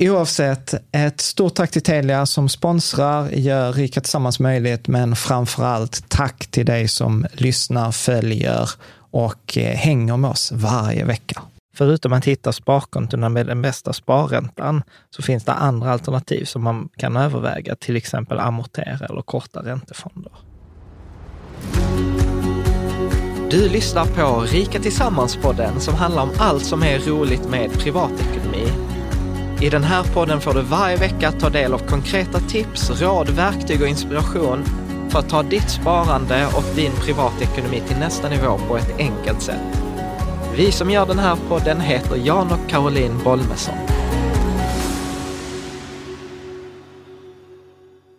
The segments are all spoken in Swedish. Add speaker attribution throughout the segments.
Speaker 1: Oavsett, ett stort tack till Telia som sponsrar, gör Rika Tillsammans möjligt, men framför allt tack till dig som lyssnar, följer och eh, hänger med oss varje vecka. Förutom att hitta sparkontona med den bästa sparräntan så finns det andra alternativ som man kan överväga, till exempel amortera eller korta räntefonder. Du lyssnar på Rika Tillsammans-podden som handlar om allt som är roligt med privatekonomi i den här podden får du varje vecka ta del av konkreta tips, råd, verktyg och inspiration för att ta ditt sparande och din privatekonomi till nästa nivå på ett enkelt sätt. Vi som gör den här podden heter Jan och Caroline Bolmesson.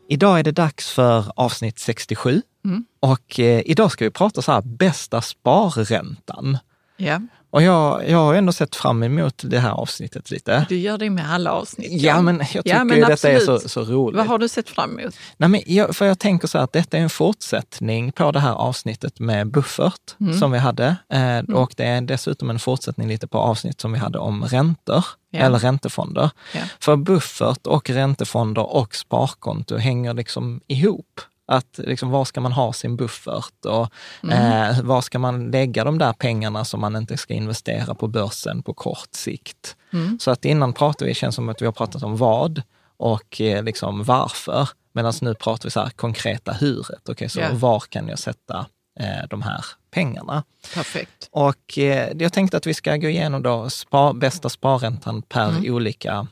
Speaker 1: Idag är det dags för avsnitt 67
Speaker 2: Mm.
Speaker 1: och eh, idag ska vi prata så här bästa sparräntan.
Speaker 2: Ja,
Speaker 1: Och jag, jag har ändå sett fram emot det här avsnittet lite.
Speaker 2: du gör det med alla avsnitt.
Speaker 1: Ja, men jag tycker
Speaker 2: Ja, men
Speaker 1: ju detta är så, så roligt.
Speaker 2: Vad har du sett fram emot?
Speaker 1: Nej, men jag, för jag tänker så här att detta är en fortsättning på det här avsnittet med buffert
Speaker 2: Mm.
Speaker 1: som vi hade. Eh, Och det är dessutom en fortsättning lite på avsnitt som vi hade om räntor
Speaker 2: Ja.
Speaker 1: eller räntefonder.
Speaker 2: Ja.
Speaker 1: För buffert och räntefonder och sparkonto hänger liksom ihop. Att liksom, var ska man ha sin buffert och
Speaker 2: Mm.
Speaker 1: eh, var ska man lägga de där pengarna som man inte ska investera på börsen på kort sikt.
Speaker 2: Mm.
Speaker 1: Så att innan pratade vi, känns som att vi har pratat om vad och eh, liksom varför. Medan nu pratar vi så här konkreta huret. Okej, så
Speaker 2: Ja.
Speaker 1: var kan jag sätta eh, de här pengarna?
Speaker 2: Perfekt.
Speaker 1: Och eh, jag tänkte att vi ska gå igenom då spar, bästa sparräntan per
Speaker 2: Mm.
Speaker 1: olika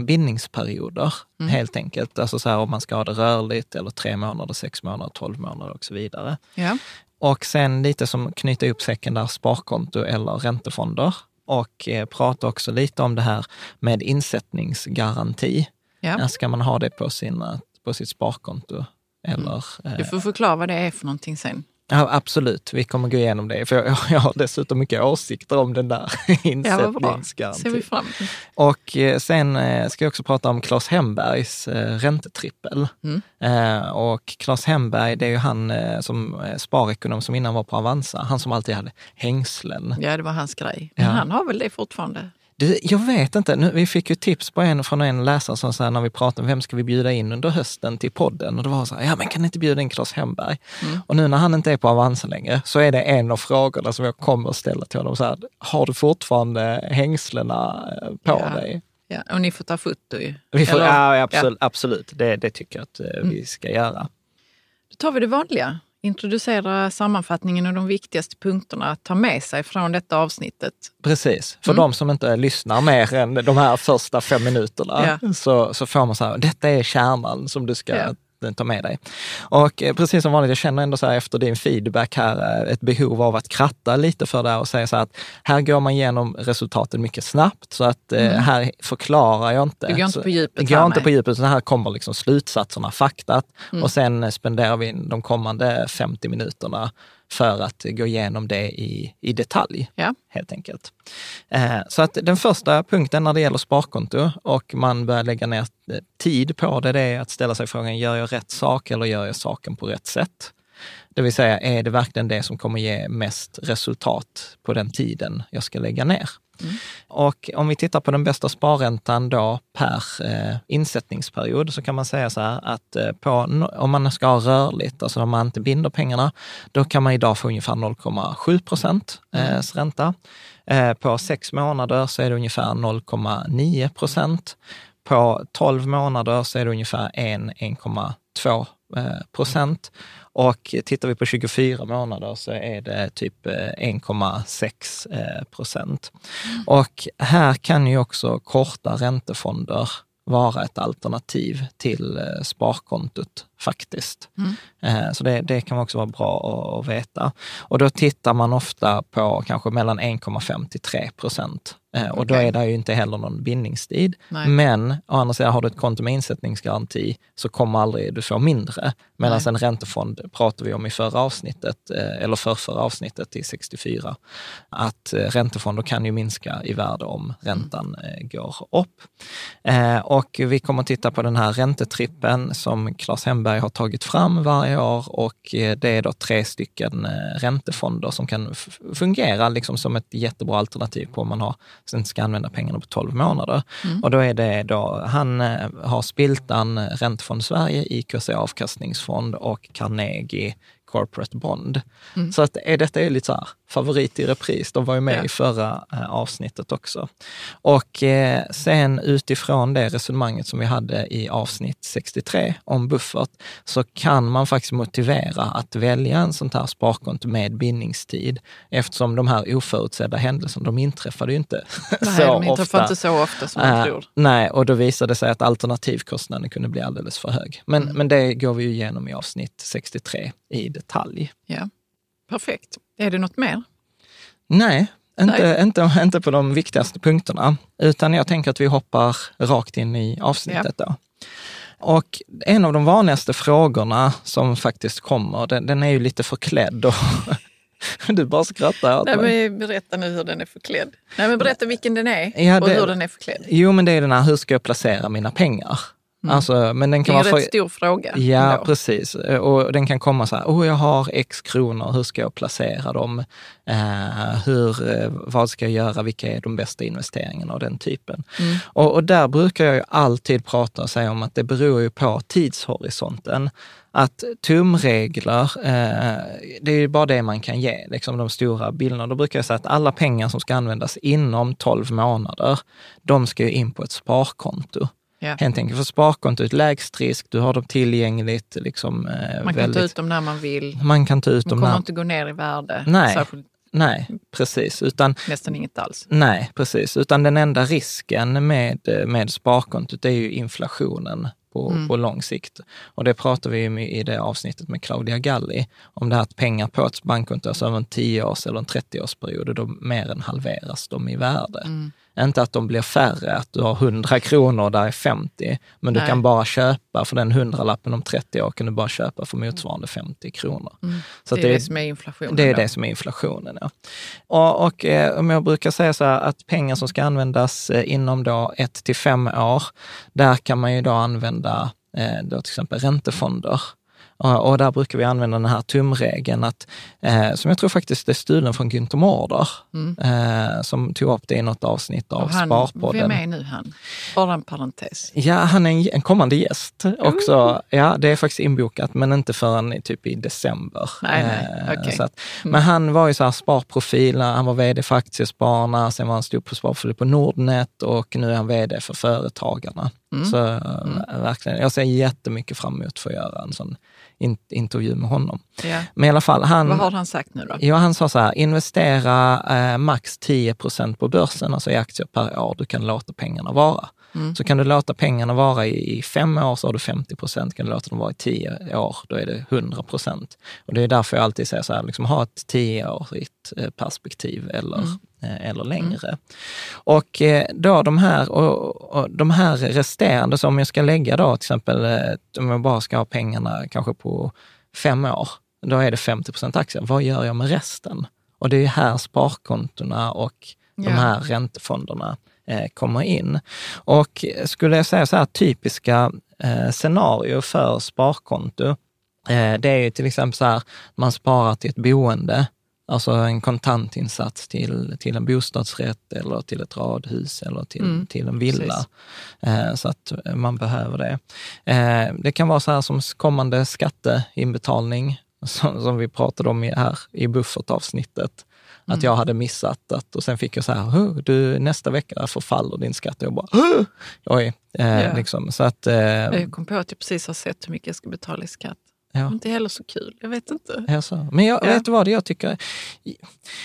Speaker 1: bindningsperioder, helt enkelt. Alltså så här om man ska ha det rörligt eller tre månader, sex månader, tolv månader och så vidare.
Speaker 2: Ja.
Speaker 1: Och sen lite som knyta ihop säcken där, sparkonto eller räntefonder. Och eh, prata också lite om det här med insättningsgaranti.
Speaker 2: Ja.
Speaker 1: När ska man ha det på, sina, på sitt sparkonto? Eller, eh,
Speaker 2: Du får förklara vad det är för någonting sen.
Speaker 1: Ja, absolut, vi kommer gå igenom det. För jag, jag har dessutom mycket åsikter om den där
Speaker 2: Ja,
Speaker 1: insättningsgarantin.
Speaker 2: vi fram emot.
Speaker 1: Och eh, sen eh, ska jag också prata om Claes Hembergs eh, räntetrippel.
Speaker 2: Mm.
Speaker 1: Och Claes Hemberg, det är ju han som sparekonom som innan var på Avanza. Han som alltid hade hängslen.
Speaker 2: Ja, det var hans grej. Men
Speaker 1: Ja.
Speaker 2: han har väl det fortfarande?
Speaker 1: Du, jag vet inte, nu, vi fick ju tips på en från en läsare som sa när vi pratade om vem ska vi bjuda in under hösten till podden? Och det var så här, ja men kan ni inte bjuda in Claes Hemberg? Och nu när han inte är på Avanza längre så är det en av frågorna som jag kommer att ställa till honom. Så här, har du fortfarande hängslena eh, på
Speaker 2: Ja.
Speaker 1: dig?
Speaker 2: Ja, och ni får ta foto ju.
Speaker 1: Vi får,
Speaker 2: Eller-
Speaker 1: ja, absolut, absolut. Det, det tycker jag att eh, vi ska göra.
Speaker 2: Då tar vi det vanliga. Introducera sammanfattningen och de viktigaste punkterna att ta med sig från detta avsnittet.
Speaker 1: Precis. För de som inte lyssnar mer än de här första fem minuterna
Speaker 2: Ja.
Speaker 1: så, så får man så här, detta är kärnan som du ska
Speaker 2: Ja.
Speaker 1: Ta med dig. Och eh, precis som vanligt, jag känner ändå så här efter din feedback här eh, ett behov av att kratta lite för det här och säga så här att här går man igenom resultaten mycket snabbt så att eh, här förklarar jag inte.
Speaker 2: Du går inte
Speaker 1: Så-
Speaker 2: på djupet
Speaker 1: Jag går inte på djupet, utan här kommer liksom slutsatserna, faktat
Speaker 2: Mm.
Speaker 1: och sen eh, spenderar vi de kommande 50 minuterna för att gå igenom det i, i detalj
Speaker 2: Ja.
Speaker 1: helt enkelt. Eh, Så att den första punkten när det gäller sparkonto och man börjar lägga ner eh, tid på det, det är att ställa sig frågan, gör jag rätt sak eller gör jag saken på rätt sätt? Det vill säga, är det verkligen det som kommer ge mest resultat på den tiden jag ska lägga ner? Och om vi tittar på den bästa sparräntan då per eh, insättningsperiod så kan man säga så här att eh, på, om man ska ha rörligt, alltså om man inte binder pengarna, då kan man idag få ungefär 0,7 procent eh, ränta. Eh, på sex månader så är det ungefär 0,9 procent. På 12 månader så är det ungefär 1-1,2 eh, procent. Och tittar vi på 24 månader så är det typ eh, 1,6 eh, procent. Och här kan ju också korta räntefonder vara ett alternativ till eh, sparkontot faktiskt. Eh, Så det, det kan också vara bra att, veta. Och då tittar man ofta på kanske mellan 1,5 till 3 procent. Eh, Och då
Speaker 2: Okej.
Speaker 1: är det ju inte heller någon bindningstid.
Speaker 2: Nej.
Speaker 1: Men å andra sidan, har du ett konto med insättningsgaranti så kommer aldrig du få mindre. Medan
Speaker 2: Nej.
Speaker 1: en räntefond pratar vi om i förra avsnittet, eh, eller förrförra avsnittet i 64, att räntefonder kan ju minska i värde om räntan eh, går upp. Och vi kommer att titta på den här räntetrippen som Claes Hemberg har tagit fram varje år och eh, det är då tre stycken eh, räntefonder som kan fungera liksom som ett jättebra alternativ på om man har, sen ska använda pengarna på 12 månader. Och då är det då, han eh, har Spiltan Räntefond Sverige, IKC Avkastningsfond och Carnegie Corporate Bond. Så att är detta är lite så här, favorit i repris. De var ju med
Speaker 2: Ja.
Speaker 1: i förra eh, avsnittet också. Och eh, sen utifrån det resonemanget som vi hade i avsnitt 63 om buffert, så kan man faktiskt motivera att välja en sånt här sparkonto med bindningstid, eftersom de här oförutsedda händelserna, de inträffade ju inte
Speaker 2: Nej,
Speaker 1: så
Speaker 2: de inträffar
Speaker 1: ofta.
Speaker 2: inte så ofta som man
Speaker 1: Eh,
Speaker 2: tror.
Speaker 1: nej, och då visade det sig att alternativkostnaden kunde bli alldeles för hög. Men,
Speaker 2: Mm.
Speaker 1: men det går vi ju igenom i avsnitt 63 i detalj.
Speaker 2: Ja. Perfekt. Är det något mer?
Speaker 1: Nej, inte,
Speaker 2: Nej.
Speaker 1: Inte, inte på de viktigaste punkterna, utan jag tänker att vi hoppar rakt in i avsnittet då. Och en av de vanligaste frågorna som faktiskt kommer, den, den är ju lite förklädd. Och du bara skrattar åt
Speaker 2: Nej,
Speaker 1: mig.
Speaker 2: berätta nu hur den är förklädd. Nej, men berätta vilken den är
Speaker 1: Ja,
Speaker 2: och
Speaker 1: det-
Speaker 2: hur den är förklädd.
Speaker 1: Jo, men det är den här, hur ska jag placera mina pengar? Alltså, men den
Speaker 2: Mm. Det
Speaker 1: kan
Speaker 2: är en
Speaker 1: vara
Speaker 2: rätt
Speaker 1: för...
Speaker 2: stor fråga.
Speaker 1: Ja,
Speaker 2: ändå.
Speaker 1: precis. Och den kan komma så här, oh, jag har x kronor, hur ska jag placera dem? Eh, hur, eh, vad ska jag göra? Vilka är de bästa investeringarna och den typen?
Speaker 2: Mm.
Speaker 1: Och, och där brukar jag ju alltid prata och säga om att det beror ju på tidshorisonten. Att tumregler, eh, det är ju bara det man kan ge, liksom de stora bilderna. Då brukar jag säga att alla pengar som ska användas inom 12 månader, de ska ju in på ett sparkonto.
Speaker 2: Ja.
Speaker 1: Helt enkelt, för sparkonto är ett lägst risk, du har dem tillgängligt. Liksom, eh,
Speaker 2: Man kan
Speaker 1: väldigt,
Speaker 2: ta ut dem när man vill.
Speaker 1: man kan ta ut
Speaker 2: De
Speaker 1: dem
Speaker 2: kommer
Speaker 1: när...
Speaker 2: inte gå ner i värde.
Speaker 1: Nej.
Speaker 2: Särskilt,
Speaker 1: Nej, precis. Utan,
Speaker 2: nästan inget alls.
Speaker 1: nej, precis. Utan den enda risken med, med sparkontot är ju inflationen på,
Speaker 2: Mm.
Speaker 1: på lång sikt. Och det pratar vi om i det avsnittet med Claudia Galli, om det här att pengar på ett bankkonto, alltså över en 10-års eller en 30-årsperiod, då mer än halveras de i värde.
Speaker 2: Mm.
Speaker 1: Inte att de blir färre, att du har 100 kronor och där är 50, men du
Speaker 2: Nej.
Speaker 1: kan bara köpa för den 100-lappen om 30 år, kan du bara köpa för motsvarande 50 kronor. Så
Speaker 2: det är det som är inflationen.
Speaker 1: det är
Speaker 2: då.
Speaker 1: det som är inflationen. Ja. Och, och eh, om jag brukar säga så här att pengar som ska användas eh, inom då ett till fem år, där kan man ju då använda eh, då till exempel räntefonder. Och, och där brukar vi använda den här tumregeln, att, eh, som jag tror faktiskt är stulen från Günther Mårder, eh, som tog upp det i något avsnitt av
Speaker 2: Mm. Och han,
Speaker 1: Sparpodden.
Speaker 2: vem är nu han? Bara en parentes.
Speaker 1: Ja, han är en, en kommande gäst också. Ja, det är faktiskt inbokat, men inte förrän i, typ i december.
Speaker 2: Nej, nej,
Speaker 1: Eh,
Speaker 2: okej.
Speaker 1: så att, Men han var ju så här sparprofil, han var vd för Aktiespararna, sen var han stor på sparprofil på Nordnet och nu är han vd för Företagarna.
Speaker 2: Mm.
Speaker 1: Så eh, verkligen, jag ser jättemycket fram emot för att göra en sån in, intervju med honom.
Speaker 2: Ja.
Speaker 1: Men i alla fall, han...
Speaker 2: Vad har han sagt nu då?
Speaker 1: Ja, han sa så här, investera eh, max 10 procent på börsen, alltså i aktier per år. Du kan låta pengarna vara. Så kan du låta pengarna vara i, i fem år så har du 50 procent. Kan du låta dem vara i tio år, då är det 100 procent. Och det är därför jag alltid säger så här, liksom, ha ett tioårigt eh, perspektiv eller, eh, eller längre. Och eh, då de här, och, och de här resterande, så om jag ska lägga då till exempel, eh, om jag bara ska ha pengarna kanske på fem år, då är det 50 procent aktier. Vad gör jag med resten? Och det är här sparkontona och de här räntefonderna eh, kommer in. Och skulle jag säga så här, typiska eh, scenarier för sparkonto, eh, det är ju till exempel så här, man sparar till ett boende, alltså en kontantinsats till, till en bostadsrätt eller till ett radhus eller till,
Speaker 2: Mm,
Speaker 1: till en villa. Eh, så att man behöver det. Eh, det kan vara så här som kommande skatteinbetalning, som, som vi pratade om i, här i buffertavsnittet.
Speaker 2: Mm.
Speaker 1: Att jag hade missat att, och sen fick jag så här, "Huh, du, nästa vecka förfaller din skatt. Och jag bara, "Huh!" oj. Eh, liksom, så att, eh,
Speaker 2: Jag kom på att jag precis har sett hur mycket jag ska betala i skatt.
Speaker 1: Ja.
Speaker 2: Inte heller så kul. Jag vet inte.
Speaker 1: Ja, så. Men jag,
Speaker 2: Ja.
Speaker 1: vet du vad, jag tycker...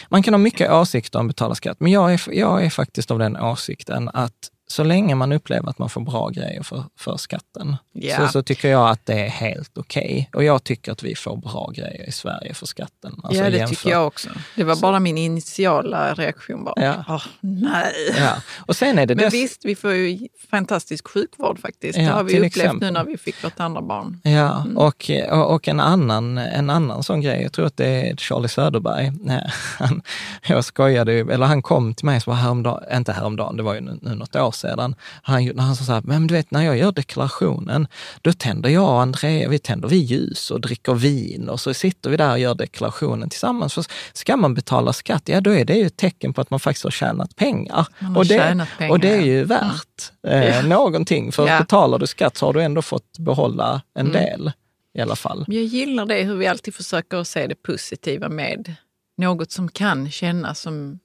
Speaker 1: Man kan ha mycket åsikter om betala skatt, men jag är, jag är faktiskt av den åsikten att så länge man upplever att man får bra grejer för, för skatten,
Speaker 2: Ja.
Speaker 1: så, så tycker jag att det är helt okej. Och jag tycker att vi får bra grejer i Sverige för skatten. Alltså
Speaker 2: ja, det
Speaker 1: jämfört-
Speaker 2: tycker jag också. Det var bara min initiala reaktion. Bara,
Speaker 1: Ja.
Speaker 2: "Åh, nej.
Speaker 1: Ja. Och sen är det
Speaker 2: Men
Speaker 1: dess-
Speaker 2: visst, vi får ju fantastisk sjukvård faktiskt.
Speaker 1: Ja,
Speaker 2: det har vi upplevt
Speaker 1: exempel.
Speaker 2: nu när vi fick vårt andra barn.
Speaker 1: Ja,
Speaker 2: Mm.
Speaker 1: och, och, och en, annan, en annan sån grej, jag tror att det är Charlie Söderberg. Han, jag skojade, eller han kom till mig så var häromdagen, inte häromdagen, det var ju nu, nu något år sedan. Han, när han sa så här, men du vet när jag gör deklarationen, då tänder jag och Andrea, vi tänder vi ljus och dricker vin och så sitter vi där och gör deklarationen tillsammans. För ska man betala skatt, ja då är det ju ett tecken på att man faktiskt har tjänat pengar.
Speaker 2: Har
Speaker 1: och, det,
Speaker 2: tjänat pengar,
Speaker 1: och det är ju värt eh, någonting, för
Speaker 2: Ja.
Speaker 1: betalar du skatt så har du ändå fått behålla en
Speaker 2: Mm.
Speaker 1: del i alla fall.
Speaker 2: Jag gillar det hur vi alltid försöker se det positiva med något som kan kännas som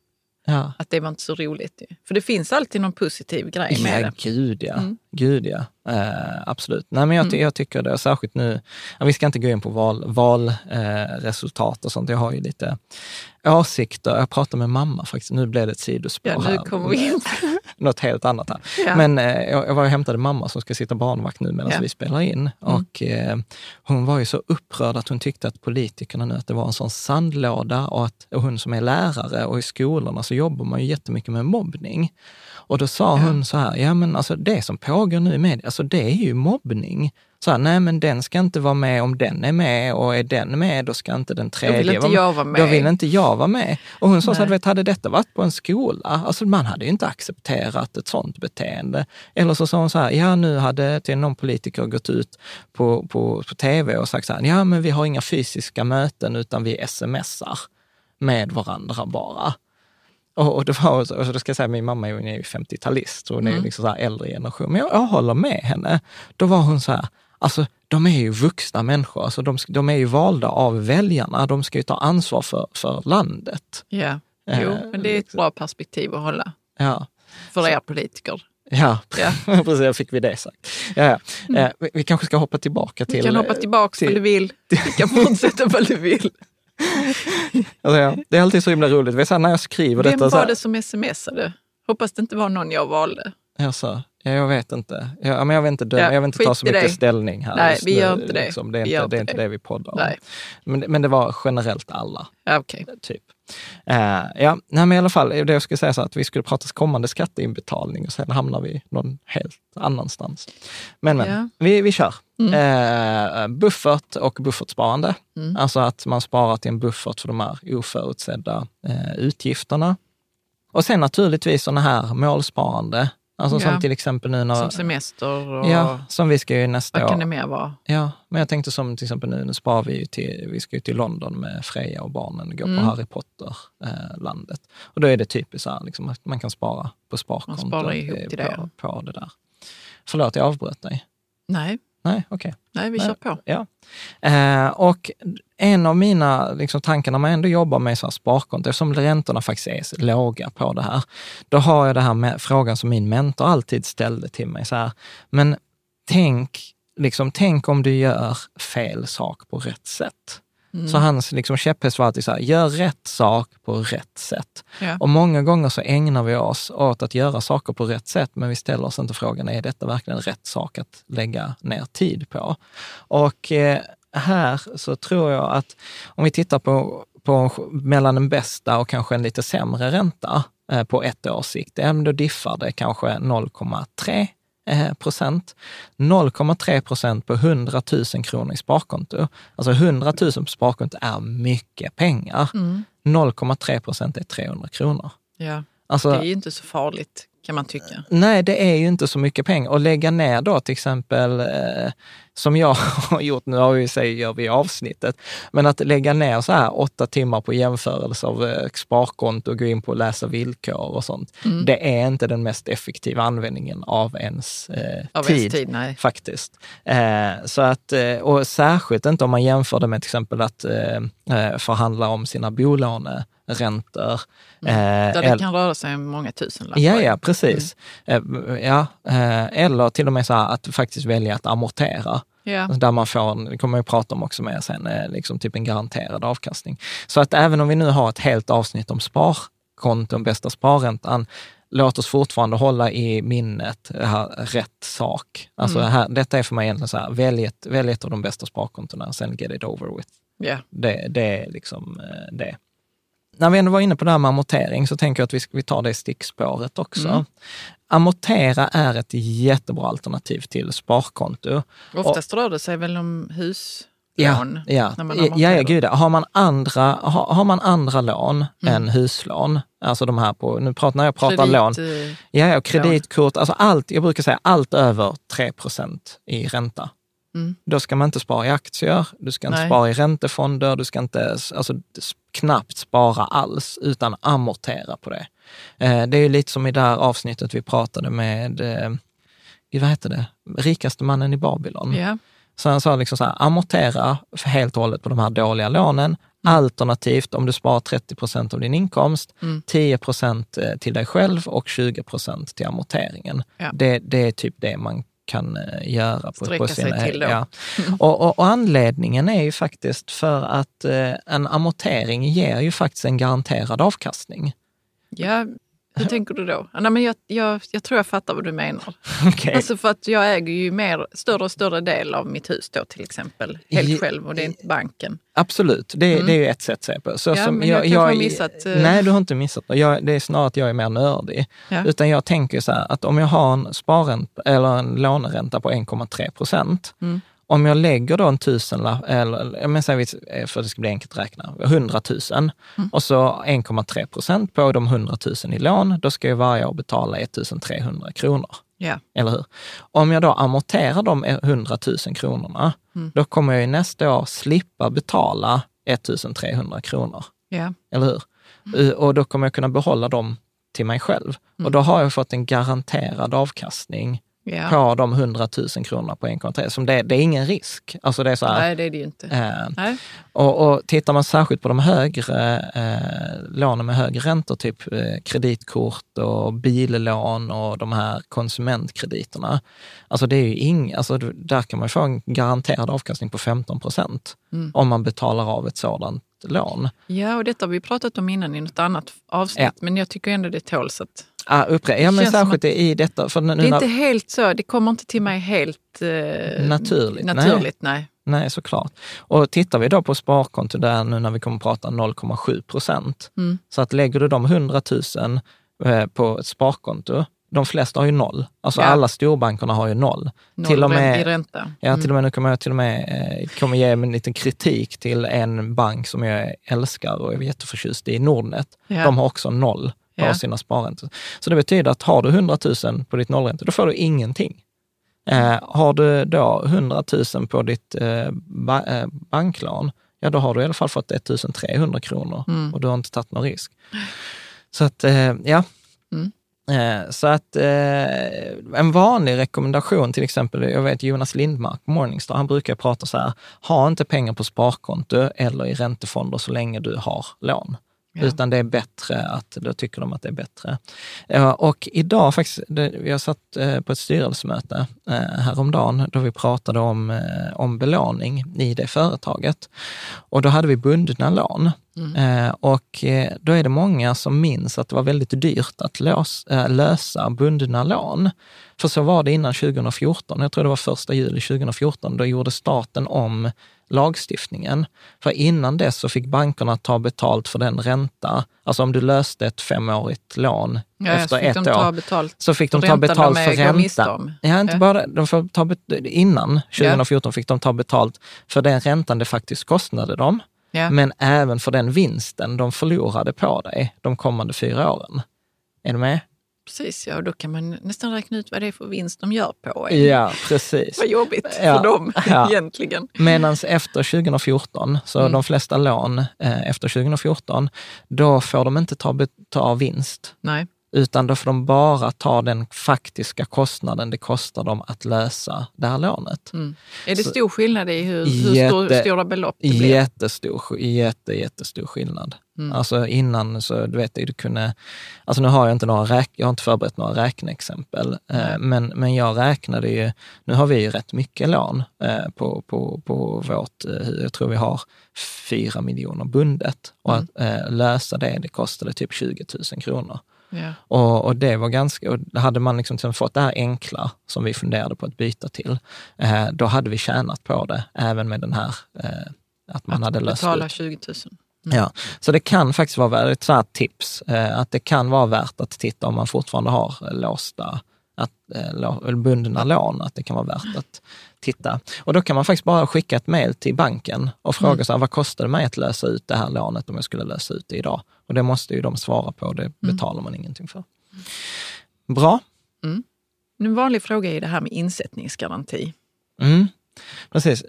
Speaker 1: Ja.
Speaker 2: att det var inte så roligt. För det finns alltid någon positiv grej med
Speaker 1: Ja,
Speaker 2: det. Mm.
Speaker 1: gud ja. Gud ja. Eh, absolut. Nej, men jag, ty- jag tycker det, särskilt nu, vi ska inte gå in på valresultat val, eh, och sånt. Jag har ju lite åsikter. Jag pratade med mamma faktiskt. Nu blev det ett sidospår
Speaker 2: Ja, nu
Speaker 1: här.
Speaker 2: kommer vi in
Speaker 1: Något helt annat här.
Speaker 2: Ja.
Speaker 1: Men eh, jag, var och hämtade mamma som ska sitta barnvakt nu medan
Speaker 2: Ja. Mm.
Speaker 1: vi spelar in. Och eh, hon var ju så upprörd att hon tyckte att politikerna nu, att det var en sån sandlåda och att och hon som är lärare och i skolorna så jobbar man ju jättemycket med mobbning. Och då sa hon så här, ja men alltså det som pågår nu i media, alltså det är ju mobbning. Så här, nej men den ska inte vara med om den är med och är den med, då ska inte den tredje
Speaker 2: vill inte jag vara med.
Speaker 1: Då vill inte jag vara med. Och hon sa så här, vet, hade detta varit på en skola, alltså man hade ju inte accepterat ett sånt beteende. Eller så sa hon så här, ja nu hade till någon politiker gått ut på, på, på tv och sagt så här, ja men vi har inga fysiska möten utan vi smsar med varandra bara. Och, och det var, och då ska jag säga, min mamma är ju 50-talist, så hon är ju
Speaker 2: Mm.
Speaker 1: liksom så här äldre generation. Men jag, jag håller med henne. Då var hon så här, alltså de är ju vuxna människor, alltså de, de är ju valda av väljarna, de ska ju ta ansvar för, för landet.
Speaker 2: Ja,
Speaker 1: Eh,
Speaker 2: jo, men det är ett bra perspektiv att hålla
Speaker 1: Ja,
Speaker 2: för er politiker.
Speaker 1: ja.
Speaker 2: Ja.
Speaker 1: precis, fick vi det sagt. Ja, ja. Eh, vi, vi kanske ska hoppa tillbaka till...
Speaker 2: Du kan hoppa tillbaka
Speaker 1: till-
Speaker 2: om du vill. Du kan fortsätta vad du vill.
Speaker 1: Alltså, ja, det är alltid så himla roligt. Det är så här, när jag skriver
Speaker 2: Vem
Speaker 1: detta... Så
Speaker 2: var
Speaker 1: här,
Speaker 2: det som smsade? Hoppas det inte var någon jag valde.
Speaker 1: jag, sa, ja, jag vet inte. Jag, men jag vill inte, döma,
Speaker 2: Ja,
Speaker 1: jag vill inte ta så mycket
Speaker 2: det.
Speaker 1: ställning här.
Speaker 2: Nej, vi gör inte det.
Speaker 1: Liksom. Det, är
Speaker 2: Vi
Speaker 1: inte, det är
Speaker 2: inte det.
Speaker 1: vi poddar om. Men, men det var generellt alla,
Speaker 2: Ja, okej.
Speaker 1: typ. Eh, ja, nej, men i alla fall, det jag skulle säga så att vi skulle prata kommande skatteinbetalning och sen hamnar vi någon helt annanstans. Men, men
Speaker 2: Ja.
Speaker 1: vi, vi kör. Eh, buffert och buffertsparande. Alltså att man sparar till en buffert för de här oförutsedda eh, utgifterna. Och sen naturligtvis sådana här målsparande. Alltså
Speaker 2: Ja.
Speaker 1: som till exempel nu när...
Speaker 2: Som semester och
Speaker 1: Ja, som vi ska ju nästa
Speaker 2: vad kan det
Speaker 1: år.
Speaker 2: mer vara?
Speaker 1: Ja, men jag tänkte som till exempel nu, nu sparar vi ju till, vi ska ju till London med Freja och barnen och gå
Speaker 2: Mm.
Speaker 1: på Harry Potter-landet. och då är det typiskt så här, liksom, att man kan spara på sparkonto.
Speaker 2: Man sparar ihop
Speaker 1: eh,
Speaker 2: till
Speaker 1: på,
Speaker 2: det.
Speaker 1: På det där. Förlåt, jag avbröt dig.
Speaker 2: Nej,
Speaker 1: Nej, okej.
Speaker 2: nej vi
Speaker 1: Nej.
Speaker 2: kör på.
Speaker 1: Ja. Eh, och en av mina liksom, tankar när man ändå jobbar med så här sparkonto, eftersom räntorna faktiskt är låga på det här, då har jag det här med frågan som min mentor alltid ställde till mig. Så här, men tänk, liksom, tänk om du gör fel sak på rätt sätt. Så hans liksom, käpphäst var alltid så här, gör rätt sak på rätt sätt.
Speaker 2: Ja.
Speaker 1: Och många gånger så ägnar vi oss åt att göra saker på rätt sätt, men vi ställer oss inte frågan, är detta verkligen rätt sak att lägga ner tid på? Och eh, här så tror jag att om vi tittar på, på mellan den bästa och kanske en lite sämre ränta eh, på ett års sikt, men då diffar det kanske 0,3 eh, procent. 0,3 procent på 100 000 kronor i sparkonto. Alltså 100 000 på sparkonto är mycket pengar.
Speaker 2: Mm.
Speaker 1: 0,3 procent är 300 kronor.
Speaker 2: Ja.
Speaker 1: Alltså,
Speaker 2: Det är ju inte så farligt kan man tycka.
Speaker 1: Nej, det är ju inte så mycket pengar. Och lägga ner då till exempel, eh, som jag har gjort, nu har vi, säger, gör vi i avsnittet, men att lägga ner så här åtta timmar på jämförelse av eh, sparkonto och gå in på och läsa villkor och sånt.
Speaker 2: Mm.
Speaker 1: Det är inte den mest effektiva användningen av ens eh,
Speaker 2: Av
Speaker 1: tid.
Speaker 2: ens tid.
Speaker 1: Faktiskt. Eh, så att, eh, och särskilt inte om man jämför det med till exempel att eh, förhandla om sina bolåneräntor. Eh,
Speaker 2: Där det kan röra sig om många tusenlappar.
Speaker 1: Ja, ja, precis. Eh, Ja, eh, eller till och med så här att faktiskt välja att amortera.
Speaker 2: Ja.
Speaker 1: Där man får, en- det kommer ju prata om också med sen, eh, liksom typ en garanterad avkastning. Så att även om vi nu har ett helt avsnitt om sparkonton, bästa sparräntan, låt oss fortfarande hålla i minnet här, rätt sak. Alltså här, detta är för mig egentligen så här, välj ett, välj ett av de bästa sparkontona, sen get it over with.
Speaker 2: Ja.
Speaker 1: Det, det är liksom eh, det. När vi ändå var inne på det här med amortering så tänker jag att vi, ska, vi tar det stickspåret också.
Speaker 2: Mm.
Speaker 1: Amortera är ett jättebra alternativ till sparkonto.
Speaker 2: Oftast rör det sig väl om huslån
Speaker 1: Ja, ja. ja, ja,
Speaker 2: amorterar.
Speaker 1: gud, ja. har, man andra, har, har man andra lån
Speaker 2: Mm.
Speaker 1: än huslån, alltså de här på, nu pratar, när jag pratar lån,
Speaker 2: Kredit, eh,
Speaker 1: ja, ja, kreditkort, alltså allt, jag brukar säga allt över 3% i ränta.
Speaker 2: Mm.
Speaker 1: Då ska man inte spara i aktier, du ska inte
Speaker 2: Nej.
Speaker 1: spara i räntefonder, du ska inte alltså, knappt spara alls, utan amortera på det. Eh, det är ju lite som i det här avsnittet vi pratade med, eh, vad heter det, rikaste mannen i Babylon.
Speaker 2: Ja.
Speaker 1: Så han sa liksom så här, amortera för helt och hållet på de här dåliga lånen. Alternativt om du sparar 30 procent av din inkomst,
Speaker 2: Mm.
Speaker 1: 10 procent eh, till dig själv och 20 procent till amorteringen.
Speaker 2: Ja.
Speaker 1: Det, det är typ det man kan eh, göra. På,
Speaker 2: Sträcka
Speaker 1: på
Speaker 2: sig
Speaker 1: sina,
Speaker 2: till då.
Speaker 1: Ja. Och, och, och anledningen är ju faktiskt för att eh, en amortering ger ju faktiskt en garanterad avkastning.
Speaker 2: ja, hur tänker du då? Ja, Nej, men jag, jag, jag tror jag fattar vad du menar.
Speaker 1: Okej.
Speaker 2: Alltså för att jag äger ju mer, större och större del av mitt hus då till exempel. Helt
Speaker 1: I-
Speaker 2: själv och det är inte banken.
Speaker 1: Absolut, det, det är ju ett sätt att se på det. Så
Speaker 2: Mm. Ja, men jag kanske har missat, eh,
Speaker 1: Nej, du har inte missat det. Jag, det är snarare att jag är mer nördig.
Speaker 2: Ja.
Speaker 1: Utan jag tänker så här att om jag har en sparränta eller en låneränta på 1,3 procent.
Speaker 2: Mm.
Speaker 1: Om jag lägger då en tusenlapp, eller menar, säger vi, för att det ska bli enkelt att räkna, 100 000
Speaker 2: Mm.
Speaker 1: och så 1,3 procent på de 100 000 i lån, då ska jag varje år betala 1 300 kronor.
Speaker 2: Ja.
Speaker 1: Eller hur? Om jag då amorterar de 100 000 kronorna,
Speaker 2: Mm.
Speaker 1: då kommer jag nästa år slippa betala 1 300 kronor.
Speaker 2: Ja.
Speaker 1: Eller hur?
Speaker 2: Mm.
Speaker 1: Uh, Och då kommer jag kunna behålla dem till mig själv. Och då har jag fått en garanterad avkastning
Speaker 2: Ja.
Speaker 1: på de 100 000 kronorna på 1,3. Som det, det är ingen risk. Alltså det är så här,
Speaker 2: Nej, det är det ju inte.
Speaker 1: eh,
Speaker 2: Nej.
Speaker 1: och, och tittar man särskilt på de högre eh, lånen med högre räntor, typ eh, kreditkort och billån och de här konsumentkrediterna. Alltså det är ju ing, alltså där kan man få en garanterad avkastning på 15 procent
Speaker 2: Mm.
Speaker 1: om man betalar av ett sådant lån.
Speaker 2: Ja, och detta har vi pratat om innan i något annat avsnitt,
Speaker 1: Ja.
Speaker 2: men jag tycker ändå det tåls att...
Speaker 1: Ah, upprä- ja, men särskilt i detta. För nu,
Speaker 2: Det är
Speaker 1: när-
Speaker 2: inte helt så, det kommer inte till mig helt eh,
Speaker 1: Naturligt, nej.
Speaker 2: naturligt nej.
Speaker 1: Nej, såklart. Och tittar vi då på sparkonto där nu när vi kommer att prata 0,7 procent,
Speaker 2: Mm.
Speaker 1: så att lägger du de 100 000 eh, på ett sparkonto, de flesta har ju noll. Alltså
Speaker 2: Ja.
Speaker 1: alla storbankerna har ju noll.
Speaker 2: Noll
Speaker 1: till och med,
Speaker 2: i ränta.
Speaker 1: Ja, till och med nu kommer jag till och med eh, kommer ge en liten kritik till en bank som jag älskar och är jätteförtjust i, Nordnet.
Speaker 2: Ja.
Speaker 1: De har också noll på
Speaker 2: Ja.
Speaker 1: sina sparräntor. Så det betyder att har du 100 000 på ditt nollränta, då får du ingenting. Eh, har du då 100 000 på ditt eh, ba- eh, banklån, ja då har du i alla fall fått 1 300 kronor
Speaker 2: Mm.
Speaker 1: och du har inte tagit någon risk. Så att, eh, ja.
Speaker 2: Mm.
Speaker 1: Eh, så att eh, en vanlig rekommendation, till exempel, jag vet Jonas Lindmark Morningstar, han brukar prata så här, ha inte pengar på sparkonto eller i räntefonder så länge du har lån.
Speaker 2: Ja.
Speaker 1: Utan det är bättre att, då tycker de att det är bättre. Och idag faktiskt, har satt eh, på ett styrelsemöte eh, häromdagen då vi pratade om, eh, om belåning i det företaget. Och då hade vi bundna lån. Eh, Och då är det många som minns att det var väldigt dyrt att lös, eh, lösa bundna lån. För så var det innan 2014, jag tror det var första juli 2014, då gjorde staten om lagstiftningen. För innan dess så fick bankerna ta betalt för den ränta, alltså om du löste ett femårigt lån
Speaker 2: Ja,
Speaker 1: efter
Speaker 2: så fick
Speaker 1: ett år,
Speaker 2: betalt
Speaker 1: så fick de ta betalt för ränta. Ja, inte
Speaker 2: Ja.
Speaker 1: bara de får ta Innan 2014 fick de ta betalt för den räntan det faktiskt kostade dem,
Speaker 2: Ja.
Speaker 1: men även för den vinsten de förlorade på dig de kommande fyra åren. Är du med?
Speaker 2: Precis, ja. och Då kan man nästan räkna ut vad det är för vinst de gör på en.
Speaker 1: Ja, precis.
Speaker 2: Vad jobbigt
Speaker 1: Ja.
Speaker 2: för dem
Speaker 1: Ja.
Speaker 2: egentligen.
Speaker 1: Medan efter 2014, så
Speaker 2: Mm.
Speaker 1: de flesta lån eh, efter 2014, då får de inte ta, ta vinst,
Speaker 2: Nej.
Speaker 1: Utan då får de bara ta den faktiska kostnaden det kostar dem att lösa det här lånet.
Speaker 2: Mm. Är det
Speaker 1: Så-
Speaker 2: stor skillnad i hur, hur
Speaker 1: Jätte-
Speaker 2: stor, stora belopp det blir?
Speaker 1: Jättestor, jätte, jättestor skillnad.
Speaker 2: Mm.
Speaker 1: Alltså innan så, du vet, du kunde, alltså nu har jag inte några räk, jag har inte förberett några räkneexempel, eh, men, men jag räknade ju, nu har vi ju rätt mycket lån eh, på, på, på vårt, eh, jag tror vi har fyra miljoner bundet och
Speaker 2: Mm.
Speaker 1: att eh, lösa det, det kostade typ 20 000 kronor.
Speaker 2: Ja.
Speaker 1: Och, och det var ganska, och hade man liksom fått det här enkla som vi funderade på att byta till, eh, då hade vi tjänat på det, även med den här, eh, att man
Speaker 2: Att
Speaker 1: hade löst
Speaker 2: betala
Speaker 1: ut.
Speaker 2: 20 000. Mm.
Speaker 1: Ja, så det kan faktiskt vara värt, ett sånt tips, eh, att det kan vara värt att titta om man fortfarande har låsta, att, eh, bundna lån, att det kan vara värt att titta. Och då kan man faktiskt bara skicka ett mejl till banken och fråga
Speaker 2: Mm.
Speaker 1: så här, vad kostar det mig att lösa ut det här lånet om jag skulle lösa ut det idag? Och det måste ju de svara på, det betalar man ingenting för. Bra.
Speaker 2: En vanlig fråga är det här med insättningsgaranti.
Speaker 1: Mm. Precis.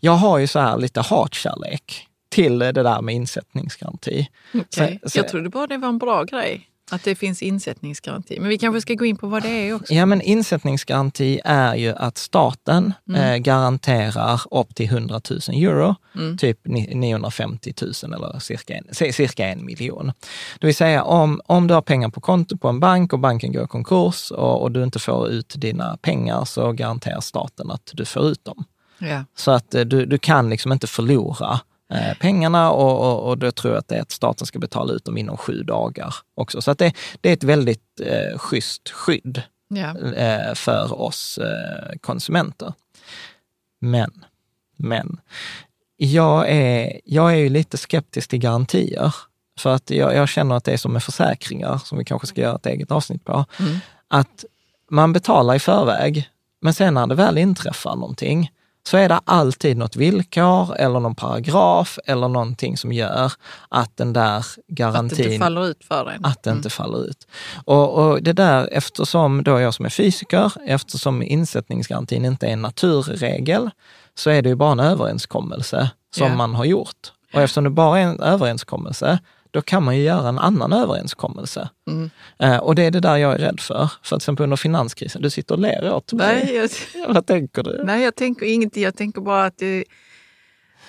Speaker 1: Jag har ju så här lite hatkärlek till det där med insättningsgaranti.
Speaker 2: Okay.
Speaker 1: Så- så-
Speaker 2: Jag trodde bara det var en bra grej, att det finns insättningsgaranti. Men vi kanske ska gå in på vad det är också.
Speaker 1: Ja, men insättningsgaranti är ju att staten eh, garanterar upp till 100 000 euro, typ ni- 950 000 eller cirka en, cirka en miljon. Det vill säga om, om du har pengar på konto på en bank och banken går i konkurs och, och du inte får ut dina pengar så garanterar staten att du får ut dem.
Speaker 2: Ja.
Speaker 1: Så att eh, du, du kan liksom inte förlora pengarna och, och, och då tror jag att det är att staten ska betala ut dem inom sju dagar också. Så att det, det är ett väldigt eh, schysst skydd
Speaker 2: Ja.
Speaker 1: eh, för oss eh, konsumenter. Men, men, jag är, jag är ju lite skeptisk till garantier. För att jag, jag känner att det är som med försäkringar, som vi kanske ska göra ett eget avsnitt på.
Speaker 2: Mm.
Speaker 1: Att man betalar i förväg, men sen när det väl inträffar någonting, så är det alltid något villkor eller någon paragraf eller någonting som gör att den där
Speaker 2: Att det
Speaker 1: garantin
Speaker 2: inte faller ut för en.
Speaker 1: att det inte faller ut. Och, och det där, eftersom då jag som är fysiker, eftersom insättningsgarantin inte är en naturregel, så är det ju bara en överenskommelse som
Speaker 2: Ja.
Speaker 1: man har gjort. Och eftersom det bara är en överenskommelse, då kan man ju göra en annan överenskommelse.
Speaker 2: Mm.
Speaker 1: Eh, och det är det där jag är rädd för. För till exempel under finanskrisen, du sitter och ler åt mig.
Speaker 2: Nej, jag,
Speaker 1: Vad tänker du?
Speaker 2: nej, jag tänker ingenting. Jag tänker bara att det,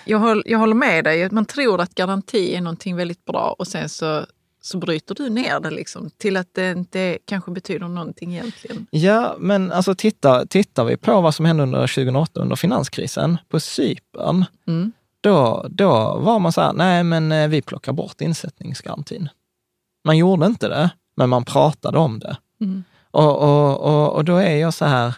Speaker 2: jag, håll, jag håller med dig. Man tror att garanti är någonting väldigt bra och sen så, så bryter du ner det liksom, till att det inte kanske betyder någonting egentligen.
Speaker 1: Ja, men alltså titta, tittar vi på vad som hände under 2008 under finanskrisen på Cypern,
Speaker 2: Mm.
Speaker 1: Då, då var man så här, nej men eh, vi plockar bort insättningsgarantin. Man gjorde inte det, men man pratade om det.
Speaker 2: Mm.
Speaker 1: Och, och, och, och då är jag så här,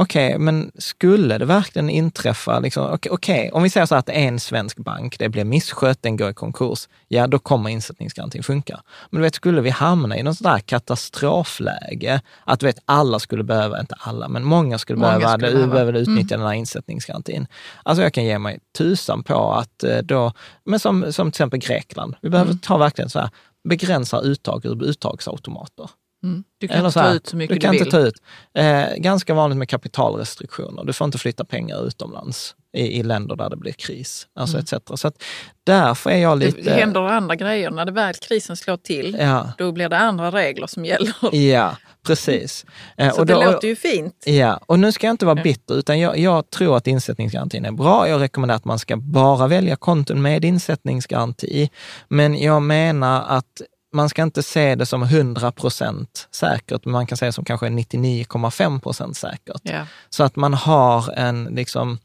Speaker 1: okej, men skulle det verkligen inträffa, liksom, okej, okej, om vi säger så att det är en svensk bank, det blir misskött, den går i konkurs, ja då kommer insättningsgarantin funka. Men du vet, skulle vi hamna i något sånt där katastrofläge, att du vet, alla skulle behöva, inte alla, men många skulle
Speaker 2: Många
Speaker 1: behöva,
Speaker 2: skulle behöva.
Speaker 1: behöva utnyttja den här insättningsgarantin. Alltså jag kan ge mig tusan på att eh, då, men som, som till exempel Grekland, vi behöver ta verkligen så här, begränsa uttag ur uttagsautomater.
Speaker 2: Mm. Du kan
Speaker 1: Eller
Speaker 2: inte ta ut så mycket
Speaker 1: du kan
Speaker 2: du
Speaker 1: inte
Speaker 2: vill.
Speaker 1: ta ut. Eh, ganska vanligt med kapitalrestriktioner. Du får inte flytta pengar utomlands i, i länder där det blir kris. Alltså etc. Så att därför är jag lite...
Speaker 2: Mm. Det händer andra grejer. När det väl krisen slår till,
Speaker 1: Ja,
Speaker 2: då blir det andra regler som gäller.
Speaker 1: ja precis. Eh,
Speaker 2: Så det låter ju fint.
Speaker 1: Ja, och nu ska jag inte vara bitter, utan jag, jag tror att insättningsgarantin är bra. Jag rekommenderar att man ska bara välja konton med insättningsgaranti. Men jag menar att man ska inte se det som 100 procent säkert, men man kan säga det som kanske 99,5 procent säkert.
Speaker 2: Ja.
Speaker 1: Så att man har en liksom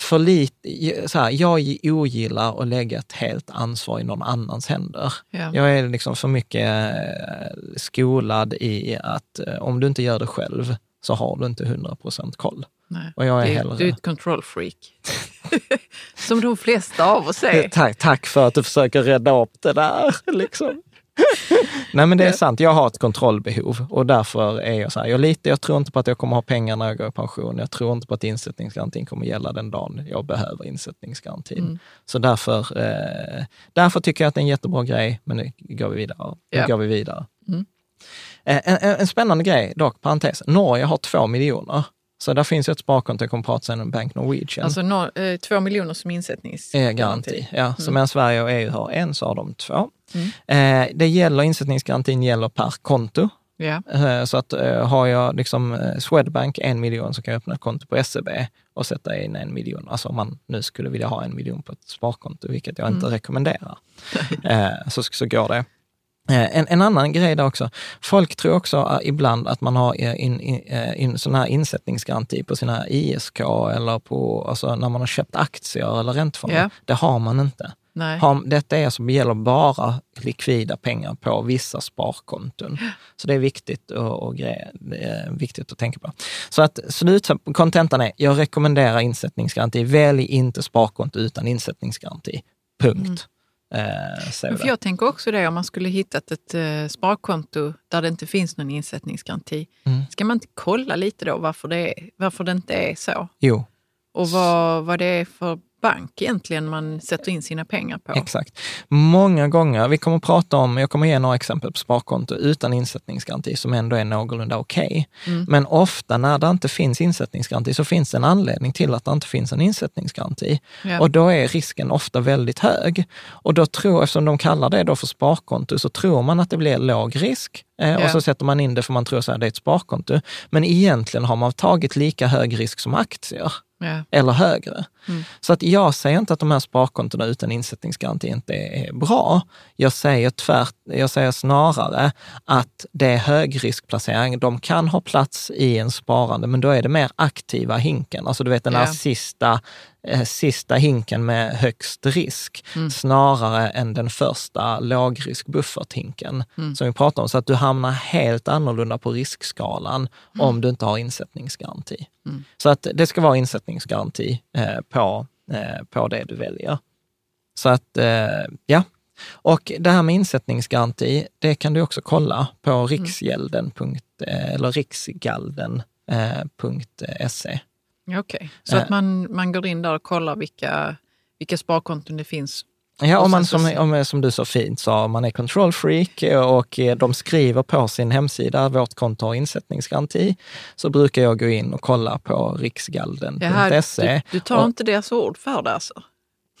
Speaker 1: för lite, så här, jag ogillar att lägga ett helt ansvar i någon annans händer.
Speaker 2: Ja.
Speaker 1: Jag är liksom för mycket eh, skolad i att eh, om du inte gör det själv så har du inte 100 procent koll.
Speaker 2: Nej.
Speaker 1: Och jag är
Speaker 2: du,
Speaker 1: hellre-
Speaker 2: du är ett control freak. som de flesta av oss är.
Speaker 1: Tack, tack för att du försöker rädda upp det där. Liksom. Nej men det är sant, jag har ett kontrollbehov och därför är jag så här, jag litar, jag tror inte på att jag kommer ha pengar när jag går i pension. Jag tror inte på att insättningsgarantin kommer gälla den dagen jag behöver insättningsgarantin.
Speaker 2: Mm.
Speaker 1: Så därför, eh, därför tycker jag att det är en jättebra grej, men nu går vi vidare. Nu går vi vidare.
Speaker 2: Mm.
Speaker 1: Eh, en, en, en spännande grej, dock parentes, Norge har två miljoner. Så där finns ju ett sparkonto, jag kommer prata sen om Bank Norwegian.
Speaker 2: Alltså no, eh, två miljoner som insättningsgaranti.
Speaker 1: garanti. Ja, Så
Speaker 2: Mm.
Speaker 1: medan Sverige och EU har en så har de två. Eh, det gäller, insättningsgarantin gäller per konto. Eh, så att eh, har jag liksom eh, Swedbank en miljon så kan jag öppna ett konto på SEB och sätta in en miljon. Alltså om man nu skulle vilja ha en miljon på ett sparkonto, vilket jag inte rekommenderar, eh, så, så går det. Eh, En, en annan grej där också, folk tror också eh, ibland att man har eh, in, in, in, sån här insättningsgaranti på sina ISK eller på, alltså när man har köpt aktier eller räntefonder.
Speaker 2: Ja.
Speaker 1: Det har man inte.
Speaker 2: Nej.
Speaker 1: Har, detta är som gäller bara likvida pengar på vissa sparkonton. Så det är viktigt, och, och är viktigt att tänka på. Så att slutkontentan är, jag rekommenderar insättningsgaranti. Välj inte sparkonto utan insättningsgaranti. Punkt. Eh,
Speaker 2: för jag tänker också det, om man skulle hittat ett eh, sparkonto där det inte finns någon insättningsgaranti.
Speaker 1: Mm.
Speaker 2: Ska man inte kolla lite då varför det, är, varför det inte är så?
Speaker 1: Jo,
Speaker 2: Och vad, vad det är för bank egentligen man sätter in sina pengar på.
Speaker 1: Exakt. Många gånger, vi kommer att prata om, jag kommer ge några exempel på sparkonto utan insättningsgaranti som ändå är någorlunda okej. Men ofta när det inte finns insättningsgaranti så finns det en anledning till att det inte finns en insättningsgaranti.
Speaker 2: Ja.
Speaker 1: Och då är risken ofta väldigt hög. Och då tror, eftersom de kallar det då för sparkonto, så tror man att det blir låg risk. Eh, Och så sätter man in det för man tror att det är ett sparkonto. Men egentligen har man tagit lika hög risk som aktier
Speaker 2: Ja.
Speaker 1: eller högre.
Speaker 2: Mm.
Speaker 1: Så att jag säger inte att de här sparkontona utan insättningsgaranti inte är bra. Jag säger tvärt, jag säger snarare att det är högriskplacering. De kan ha plats i en sparande, men då är det mer aktiva hinken. Alltså du vet den här
Speaker 2: Ja.
Speaker 1: sista, sista hinken med högst risk,
Speaker 2: Mm.
Speaker 1: snarare än den första lågrisk-bufferthinken
Speaker 2: Mm.
Speaker 1: som vi pratar om. Så att du hamnar helt annorlunda på riskskalan om du inte har insättningsgaranti.
Speaker 2: Mm.
Speaker 1: Så att det ska vara insättningsgaranti eh, på, eh, på det du väljer. Så att, eh, ja. Och det här med insättningsgaranti, det kan du också kolla på riksgälden. eh, eller riksgalden.se.
Speaker 2: Okej, så
Speaker 1: Eh.
Speaker 2: att man, man går in där och kollar vilka, vilka sparkonton det finns.
Speaker 1: Ja,
Speaker 2: Och
Speaker 1: om man som, om, som du så fint sa, man är control freak och eh, de skriver på sin hemsida, vårt konto har insättningsgaranti, så brukar jag gå in och kolla på riksgalden.se.
Speaker 2: du, du tar
Speaker 1: Och-
Speaker 2: inte deras ord för det alltså?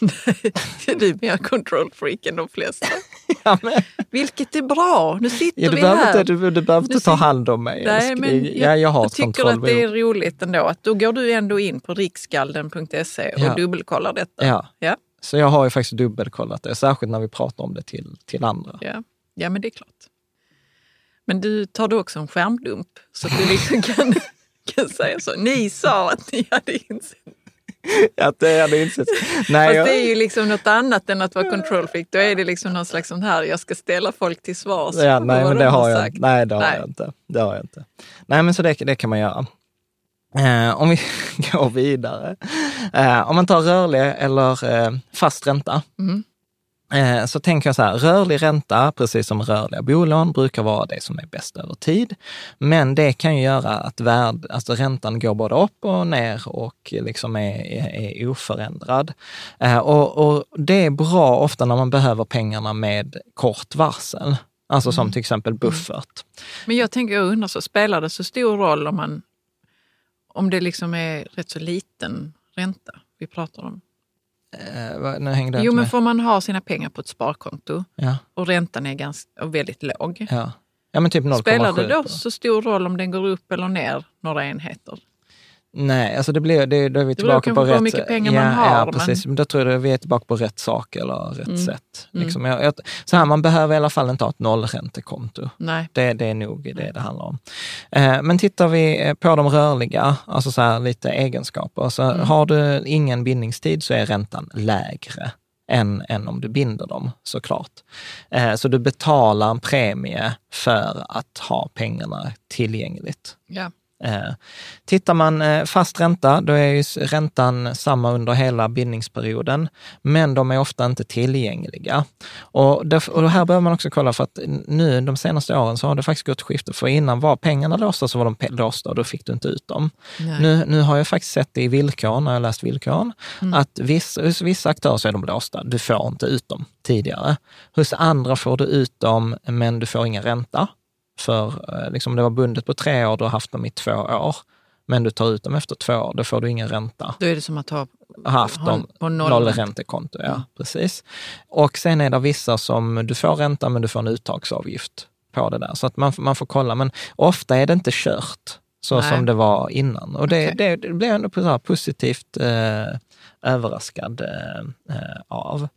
Speaker 2: du är mer control freak än de flesta.
Speaker 1: Ja, men-
Speaker 2: Vilket är bra, nu sitter
Speaker 1: Ja, du,
Speaker 2: vi
Speaker 1: behöver
Speaker 2: här.
Speaker 1: inte, du, du behöver inte ta hand om mig.
Speaker 2: Nej, men
Speaker 1: ja, jag har
Speaker 2: jag tycker att det är roligt ändå att då går du ändå in på riksgalden.se och
Speaker 1: Ja.
Speaker 2: dubbelkollar detta.
Speaker 1: Ja.
Speaker 2: Ja.
Speaker 1: Så jag har ju faktiskt dubbelkollat det, särskilt när vi pratar om det till, till andra.
Speaker 2: Ja. ja, men det är klart. Men du tar du också en skärmdump så att du liksom kan, kan säga så. Ni sa att ni hade insett.
Speaker 1: Att det hade insett. Nej,
Speaker 2: Fast
Speaker 1: jag,
Speaker 2: det är ju liksom något annat än att vara control freak. Då är det liksom någon slags sån här, jag ska ställa folk till svars.
Speaker 1: ja, nej, men
Speaker 2: de
Speaker 1: det har jag,
Speaker 2: sagt.
Speaker 1: nej, det har
Speaker 2: Nej.
Speaker 1: jag inte. Det har jag inte. Nej, men så det, det kan man göra. Eh, om vi går vidare. Eh, om man tar rörlig eller eh, fast ränta.
Speaker 2: Mm.
Speaker 1: Eh, så tänker jag så här, rörlig ränta, precis som rörliga bolån, brukar vara det som är bäst över tid. Men det kan ju göra att värd, alltså räntan går både upp och ner och liksom är, är, är oförändrad. Eh, och, och det är bra ofta när man behöver pengarna med kort varsel. Alltså som till exempel buffert.
Speaker 2: Men jag tänker, jag undrar, så spelar det så stor roll om man om det liksom är rätt så liten ränta vi pratar om?
Speaker 1: Eh, nu hängde jag
Speaker 2: Jo, men
Speaker 1: med.
Speaker 2: får man ha sina pengar på ett sparkonto
Speaker 1: Ja,
Speaker 2: och räntan är ganska, väldigt låg.
Speaker 1: ja. ja, men typ 0,7.
Speaker 2: Spelar det då så stor roll om den går upp eller ner några enheter?
Speaker 1: Nej, alltså det blir, det, då är vi tillbaka på rätt...
Speaker 2: mycket pengar
Speaker 1: ja,
Speaker 2: man har,
Speaker 1: Ja, precis. Men då tror jag att vi är tillbaka på rätt sak eller rätt
Speaker 2: Mm.
Speaker 1: sätt. Liksom, jag, jag, så här, man behöver i alla fall inte ha ett nollräntekonto.
Speaker 2: Nej.
Speaker 1: Det, det är nog det det handlar om. Eh, men tittar vi eh, på de rörliga, alltså så här lite egenskaper, så
Speaker 2: Mm.
Speaker 1: har du ingen bindningstid så är räntan lägre än, än om du binder dem såklart. Eh, så du betalar en premie för att ha pengarna tillgängligt.
Speaker 2: Ja.
Speaker 1: Eh, Tittar man eh, fast ränta, då är räntan samma under hela bindningsperioden, men de är ofta inte tillgängliga. Och, därf- och här behöver man också kolla för att nu de senaste åren så har det faktiskt gått skifte, för innan var pengarna låsta så var de låsta och då fick du inte ut dem.
Speaker 2: Nej.
Speaker 1: Nu, nu har jag faktiskt sett det i villkoren, när jag läst villkoren,
Speaker 2: Mm.
Speaker 1: att vissa, hos vissa aktörer så är de låsta. Du får inte ut dem tidigare. Hos andra får du ut dem, men du får ingen ränta. För eh, liksom det var bundet på tre år, du har haft dem i två år. Men du tar ut dem efter två år, då får du ingen ränta.
Speaker 2: Då är det som att ha
Speaker 1: Haft
Speaker 2: ha
Speaker 1: dem
Speaker 2: på noll.
Speaker 1: nollräntekonto, ja precis. Och sen är det vissa som du får ränta, men du får en uttagsavgift på det där. Så att man, man får kolla, men ofta är det inte kört så
Speaker 2: Nej.
Speaker 1: som det var innan. Och det,
Speaker 2: Okej.
Speaker 1: det, det blir jag ändå så positivt eh, överraskad eh, eh, av.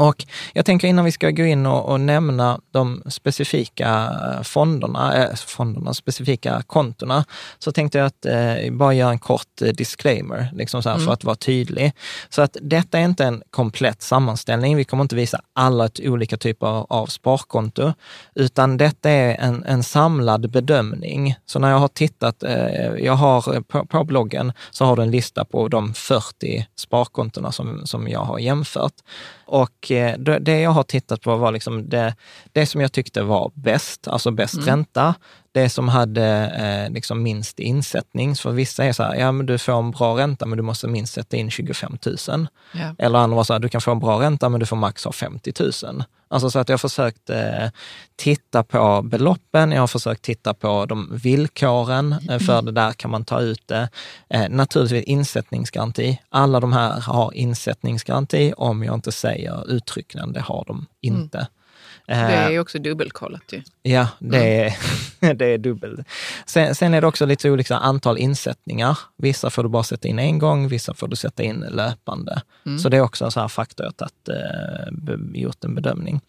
Speaker 1: Och jag tänker innan vi ska gå in och, och nämna de specifika fonderna, eh, fonderna, specifika kontona, så tänkte jag att eh, bara göra en kort eh, disclaimer, liksom så här, för att vara tydlig. Så att detta är inte en komplett sammanställning. Vi kommer inte visa alla olika typer av sparkonto, utan detta är en, en samlad bedömning. Så när jag har tittat, eh, jag har eh, på, på bloggen, så har du en lista på de 40 sparkontona som, som jag har jämfört. Och eh, det jag har tittat på var liksom det, det som jag tyckte var bäst, alltså bäst ränta, det som hade eh, liksom minst insättning. För vissa är så här, ja men du får en bra ränta men du måste minst sätta in 25 000.
Speaker 2: Ja.
Speaker 1: Eller andra var så här, du kan få en bra ränta men du får max ha 50 000. Alltså så att jag har försökt eh, titta på beloppen, jag har försökt titta på de villkoren eh, för det där kan man ta ut det. Eh, naturligtvis insättningsgaranti. Alla de här har insättningsgaranti om jag inte säger uttryckligen, det har de inte.
Speaker 2: Det
Speaker 1: Eh,
Speaker 2: är ju också dubbelkollat ju.
Speaker 1: Ja, det är, det är dubbelt. Sen, sen är det också lite olika antal insättningar. Vissa får du bara sätta in en gång, vissa får du sätta in löpande. Så det är också en sån här faktor att att be- gjort en bedömning.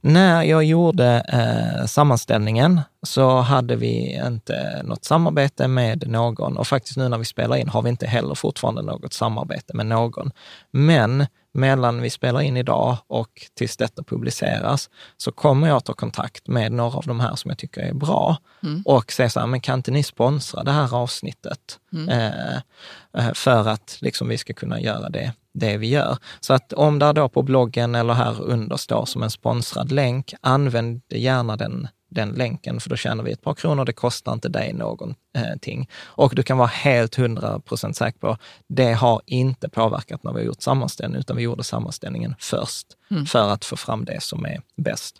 Speaker 1: När jag gjorde eh, sammanställningen så hade vi inte något samarbete med någon och faktiskt nu när vi spelar in har vi inte heller fortfarande något samarbete med någon. Men mellan vi spelar in idag och tills detta publiceras så kommer jag ta kontakt med några av de här som jag tycker är bra och säga så här, men kan inte ni sponsra det här avsnittet? Eh, eh, för att liksom vi ska kunna göra det, det vi gör. Så att om det då på bloggen eller här under står som en sponsrad länk, använd gärna den den länken, för då tjänar vi ett par kronor. Det kostar inte dig någonting. Och du kan vara helt hundra procent säker på, det har inte påverkat när vi har gjort sammanställningen, utan vi gjorde sammanställningen först för att få fram det som är bäst.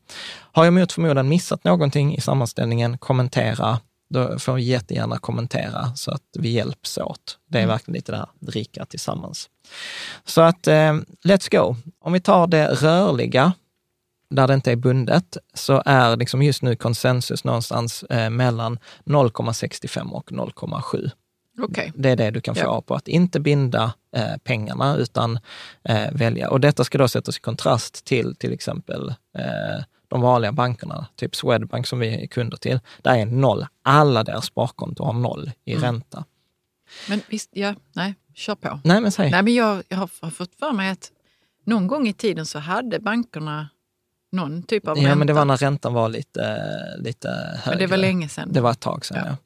Speaker 1: Har jag mot förmodan missat någonting i sammanställningen, kommentera. Då får vi jättegärna kommentera så att vi hjälps åt. Det är verkligen lite det här dricka tillsammans. Så att eh, let's go. Om vi tar det rörliga, där det inte är bundet, så är liksom just nu konsensus någonstans eh, mellan 0,65 och 0,7.
Speaker 2: Okej.
Speaker 1: Det är det du kan få
Speaker 2: Ja.
Speaker 1: på att inte binda eh, pengarna utan eh, välja. Och detta ska då sättas i kontrast till till exempel eh, de vanliga bankerna, typ Swedbank som vi är kunder till. Där är noll. Alla deras sparkonto har noll i
Speaker 2: Mm.
Speaker 1: ränta.
Speaker 2: Men visst, ja, nej, kör på.
Speaker 1: Nej, men säg.
Speaker 2: Nej, men jag, jag har, har fått för mig att någon gång i tiden så hade bankerna någon typ av
Speaker 1: ja,
Speaker 2: ränta.
Speaker 1: men det var när räntan var lite, lite högre.
Speaker 2: Men det var länge sedan.
Speaker 1: Det var ett tag sedan, ja.
Speaker 2: Ja.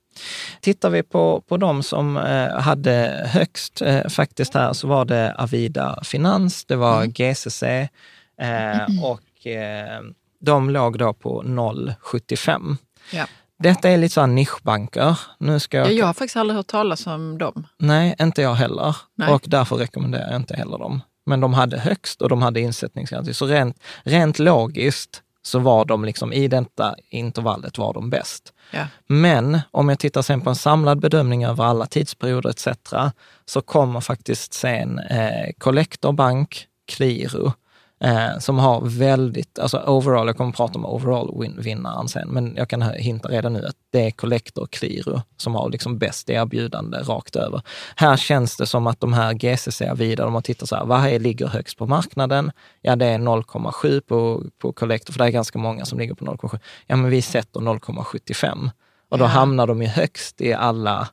Speaker 1: Tittar vi på, på de som eh, hade högst eh, faktiskt här så var det Avida Finans, det var
Speaker 2: Mm.
Speaker 1: GCC eh, och eh, de låg då på 0,75.
Speaker 2: Ja.
Speaker 1: Detta är lite så här nischbanker. Nu ska jag...
Speaker 2: Ja, jag har faktiskt aldrig hört talas om dem.
Speaker 1: Nej, inte jag heller.
Speaker 2: Nej.
Speaker 1: Och därför rekommenderar jag inte heller dem. Men de hade högst och de hade insättningsgaranti. Så rent, rent logiskt så var de liksom i detta intervallet var de bäst.
Speaker 2: Ja.
Speaker 1: Men om jag tittar sen på en samlad bedömning över alla tidsperioder etc. så kommer faktiskt sen eh, Collector Bank, Qliro, eh, som har väldigt, alltså overall, jag kommer att prata om overall win, vinnaren sen, men jag kan hinta redan nu att det är Collector och Qliro som har liksom bäst erbjudande rakt över. Här känns det som att de här GCC vidare, de har tittat så här, vad är, ligger högst på marknaden? Ja, det är 0,7 på, på Collector, för det är ganska många som ligger på 0,7. Ja, men vi sätter 0,75. Och då
Speaker 2: Ja.
Speaker 1: hamnar de ju högst i alla,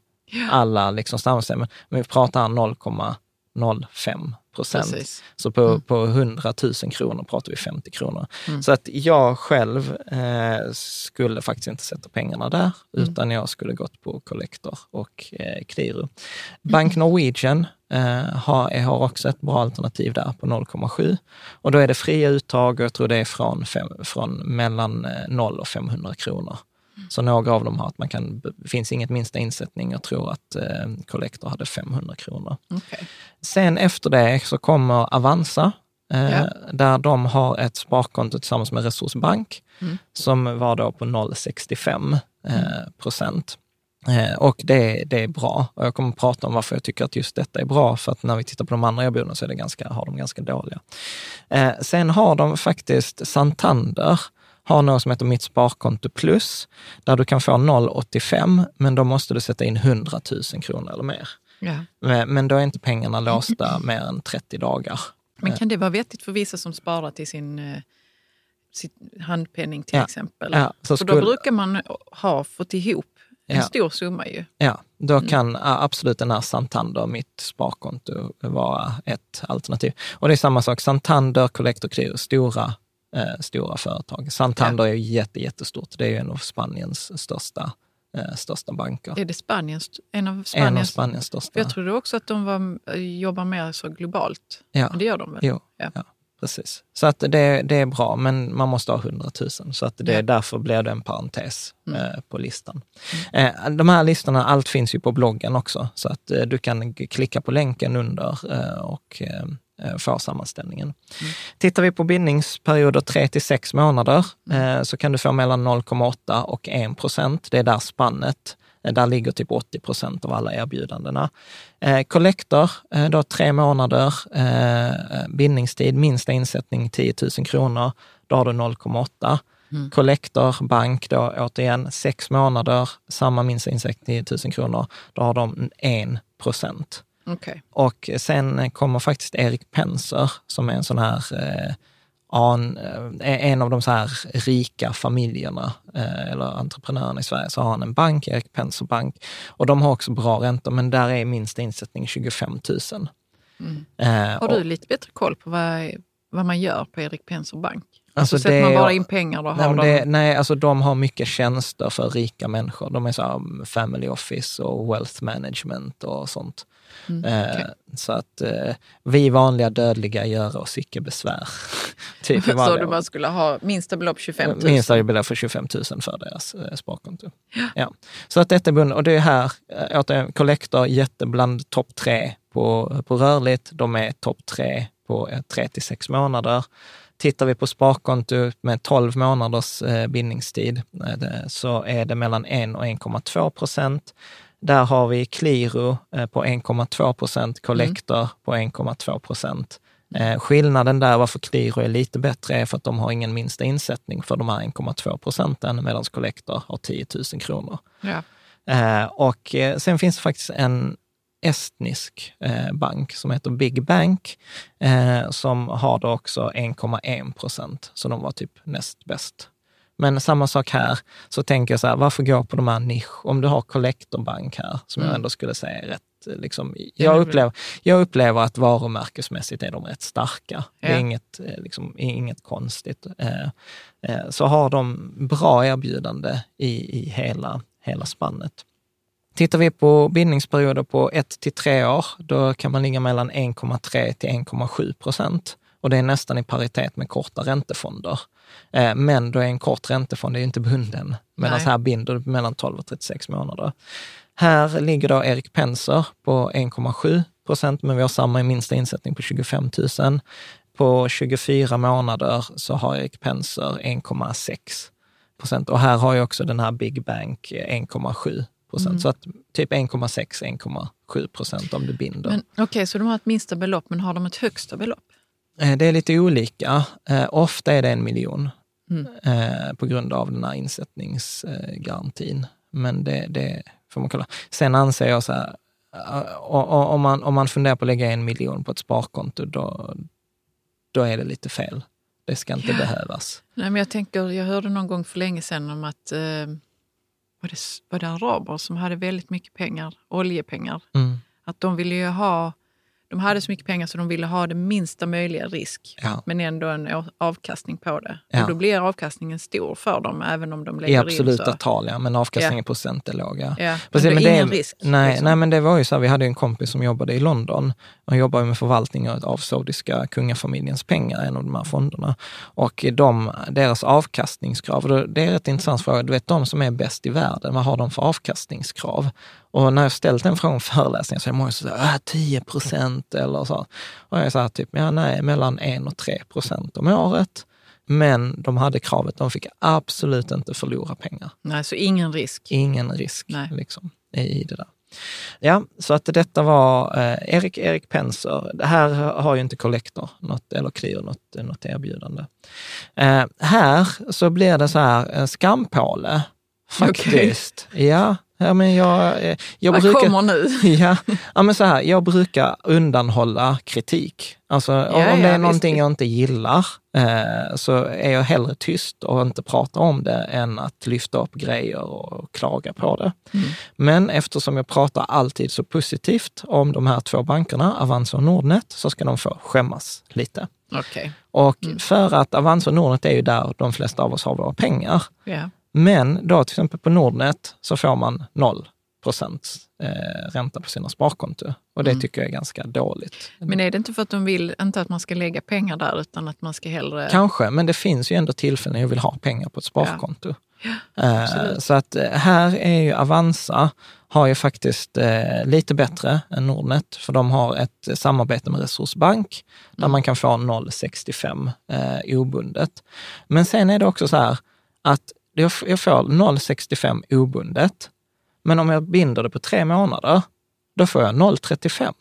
Speaker 1: alla liksom standardstämmer. Men vi pratar här 0,05 procent.
Speaker 2: Precis.
Speaker 1: Så på, på 100 000 kronor pratar vi 50 kronor.
Speaker 2: Mm.
Speaker 1: Så att jag själv eh, skulle faktiskt inte sätta pengarna där,
Speaker 2: Mm.
Speaker 1: utan jag skulle gått på Collector och eh, Qliro. Bank Norwegian eh, har, har också ett bra alternativ där på 0,7. Och då är det fria uttag och jag tror det är från, fem, från mellan eh, 0 och 500 kronor. Så några av dem har att man kan, det finns inget minsta insättning. Jag tror att eh, Collector hade 500 kronor.
Speaker 2: Okej.
Speaker 1: Sen efter det så kommer Avanza, eh,
Speaker 2: Ja.
Speaker 1: där de har ett sparkonto tillsammans med Resursbank,
Speaker 2: Mm.
Speaker 1: som var då på 0,65 eh, procent. Eh, och det, det är bra. Och jag kommer att prata om varför jag tycker att just detta är bra, för att när vi tittar på de andra erbjudandena så är det ganska, har de ganska dåliga. Eh, sen har de faktiskt Santander, har något som heter Mitt Sparkonto Plus, där du kan få 0,85, men då måste du sätta in 100 000 kronor eller mer.
Speaker 2: Ja.
Speaker 1: Men då är inte pengarna låsta mer än 30 dagar.
Speaker 2: Men kan det vara vettigt för vissa som sparar till sin eh, sitt handpenning till
Speaker 1: Ja.
Speaker 2: exempel?
Speaker 1: Ja, så
Speaker 2: för då
Speaker 1: skulle-
Speaker 2: brukar man ha fått ihop en
Speaker 1: Ja.
Speaker 2: stor summa ju.
Speaker 1: Ja, då kan ja, absolut den här Santander, mitt sparkonto, vara ett alternativ. Och det är samma sak, Santander, Collector Qliro, stora, eh, stora företag. Santander är ju jätte, jättestort. Det är ju en av Spaniens största, eh, största banker.
Speaker 2: Är det Spaniens, en av
Speaker 1: En av
Speaker 2: Spaniens?
Speaker 1: Spaniens största.
Speaker 2: Jag trodde också att de var, eh, jobbar mer så globalt.
Speaker 1: Ja.
Speaker 2: Men det gör de väl?
Speaker 1: Jo,
Speaker 2: Ja.
Speaker 1: ja. precis. Så att det, det är bra, men man måste ha 100 000. Så att det,
Speaker 2: Ja.
Speaker 1: därför blir det en parentes
Speaker 2: Mm.
Speaker 1: eh, på listan. Eh, de här listorna, allt finns ju på bloggen också, så att eh, du kan klicka på länken under eh, och eh, eh, få sammanställningen.
Speaker 2: Mm.
Speaker 1: Tittar vi på bindningsperioder 3 till 6 månader
Speaker 2: Mm.
Speaker 1: eh, så kan du få mellan 0,8 och 1 procent. Det är där spannet. Eh, Där ligger typ 80 procent av alla erbjudandena. Collector, då tre månader bindningstid, minsta insättning 10 000 kronor. Då har du 0,8.
Speaker 2: Mm.
Speaker 1: Collector Bank då återigen sex månader, samma minsta insättning 10 000 kronor. Då har de 1 procent.
Speaker 2: Okej.
Speaker 1: Och sen kommer faktiskt Erik Penser som är en sån här eh, an, eh, en av de så här rika familjerna eh, eller entreprenörerna i Sverige, så har han en bank, Erik Penser Bank. Och de har också bra räntor, men där är minsta insättning 25 000.
Speaker 2: Mm.
Speaker 1: Eh,
Speaker 2: Har du
Speaker 1: och-
Speaker 2: lite bättre koll på vad, vad man gör på Erik Penser Bank?
Speaker 1: Alltså,
Speaker 2: så sätter man bara in pengar och
Speaker 1: Nej,
Speaker 2: har
Speaker 1: det, nej, alltså de har mycket tjänster för rika människor. De är så family office och wealth management och sånt.
Speaker 2: Mm,
Speaker 1: Eh,
Speaker 2: okej.
Speaker 1: Så att eh, vi vanliga dödliga gör oss icke besvär. typ
Speaker 2: Så du bara skulle ha minsta belopp 25 000?
Speaker 1: Minsta belopp för 25 000 för deras eh, sparkonto. Ja. Så att detta är bundet. Och det är här, återigen, Collector jättebland topp tre på, på rörligt. De är topp tre på eh, tre till sex månader. Tittar vi på sparkonto med 12 månaders bindningstid så är det mellan 1 och 1,2 procent. Där har vi Qliro eh, på 1,2 procent, Collector på 1,2 procent. Eh, skillnaden där varför Qliro är lite bättre är för att de har ingen minsta insättning för de här 1,2 procenten medan Collector har 10 000 kronor.
Speaker 2: Ja.
Speaker 1: Eh, och sen finns det faktiskt en estnisk eh, bank som heter Big Bank som har då också 1,1 procent, så de var typ näst bäst. Men samma sak här, så tänker jag så här, varför gå på de här nisch, om du har Collector Bank här, som jag
Speaker 2: Mm.
Speaker 1: ändå skulle säga är rätt, eh, liksom,
Speaker 2: Ja,
Speaker 1: jag, upplever, jag upplever att varumärkesmässigt är de rätt starka. Det är
Speaker 2: Ja.
Speaker 1: inget, eh, liksom, inget konstigt. Eh, så har de bra erbjudande i, i hela, hela spannet. Tittar vi på bindningsperioder på 1 till 3 år, då kan man ligga mellan 1,3 till 1,7 procent. Och det är nästan i paritet med korta räntefonder. Eh, men då är en kort räntefond är inte bunden, medan här binder du mellan 12 och 36 månader. Här ligger då Erik Penser på 1,7 procent, men vi har samma minsta insättning på 25 000. På 24 månader så har Erik Penser 1,6 procent. Och här har ju också den här Big Bank 1,7 procent. Mm. Så att typ 1,6-1,7 procent om du binder.
Speaker 2: Okej, okay, så de har ett minsta belopp, men har de ett högsta belopp?
Speaker 1: Eh, det är lite olika. Eh, ofta är det en miljon mm. Eh, på grund av den här insättningsgarantin. Men det, det får man kolla. Sen anser jag så här, om man, om man funderar på att lägga en miljon på ett sparkonto, då, då är det lite fel. Det ska inte ja. behövas.
Speaker 2: Nej, men jag, tänker, jag hörde någon gång för länge sedan om att eh, var, det, var det araber som hade väldigt mycket pengar, oljepengar. Mm. Att de ville ju ha de hade så mycket pengar så de ville ha det minsta möjliga risk, ja. men ändå en avkastning på det. Ja. Och då blir avkastningen stor för dem, även om de lägger
Speaker 1: I absoluta in tal, ja, men avkastningen ja. procent är låg. Ja.
Speaker 2: Ja. Precis, men det är ingen det, risk.
Speaker 1: Nej, liksom. nej, men det var ju så här, vi hade en kompis som jobbade i London. Han jobbade med förvaltning av saudiska kungafamiljens pengar, en av de här fonderna. Och de, deras avkastningskrav, det är rätt intressant fråga, du vet de som är bäst i världen, vad har de för avkastningskrav? Och när jag ställt den frågan på föreläsningen så är många som säger 10 procent eller så. Och jag sa typ, ja nej, mellan 1 och 3 procent om året. Men de hade kravet, de fick absolut inte förlora pengar.
Speaker 2: Nej, så ingen risk?
Speaker 1: Ingen risk nej. Liksom, i det där. Ja, så att detta var eh, Erik, Erik Penser. Det här har ju inte Collector något, eller Kryr något, något erbjudande. Eh, här så blir det så här, en skampåle faktiskt. Okay. Ja, Ja, men jag, eh, jag
Speaker 2: Vad
Speaker 1: brukar,
Speaker 2: kommer nu?
Speaker 1: Ja, ja, men så här, jag brukar undanhålla kritik. Alltså ja, om, det är någonting visst. jag inte gillar eh, så är jag hellre tyst och inte pratar om det än att lyfta upp grejer och klaga på det. Mm. Men eftersom jag pratar alltid så positivt om de här två bankerna, Avanza och Nordnet, så ska de få skämmas lite.
Speaker 2: Okay.
Speaker 1: Och mm. för att Avanza och Nordnet är ju där de flesta av oss har våra pengar.
Speaker 2: Yeah.
Speaker 1: Men då till exempel på Nordnet så får man 0 procents eh, ränta på sina sparkonto. Och det mm. tycker jag är ganska dåligt.
Speaker 2: Men är det inte för att de vill, inte att man ska lägga pengar där, utan att man ska hellre...
Speaker 1: Kanske, men det finns ju ändå tillfällen jag vill ha pengar på ett sparkonto. Ja. Ja, eh, så att eh, här är ju Avanza, har ju faktiskt eh, lite bättre än Nordnet, för de har ett samarbete med Resursbank där mm. man kan få 0,65 eh, obundet. Men sen är det också så här att jag, får 0,65 obundet. Men om jag binder det på tre månader, då får jag 0,35.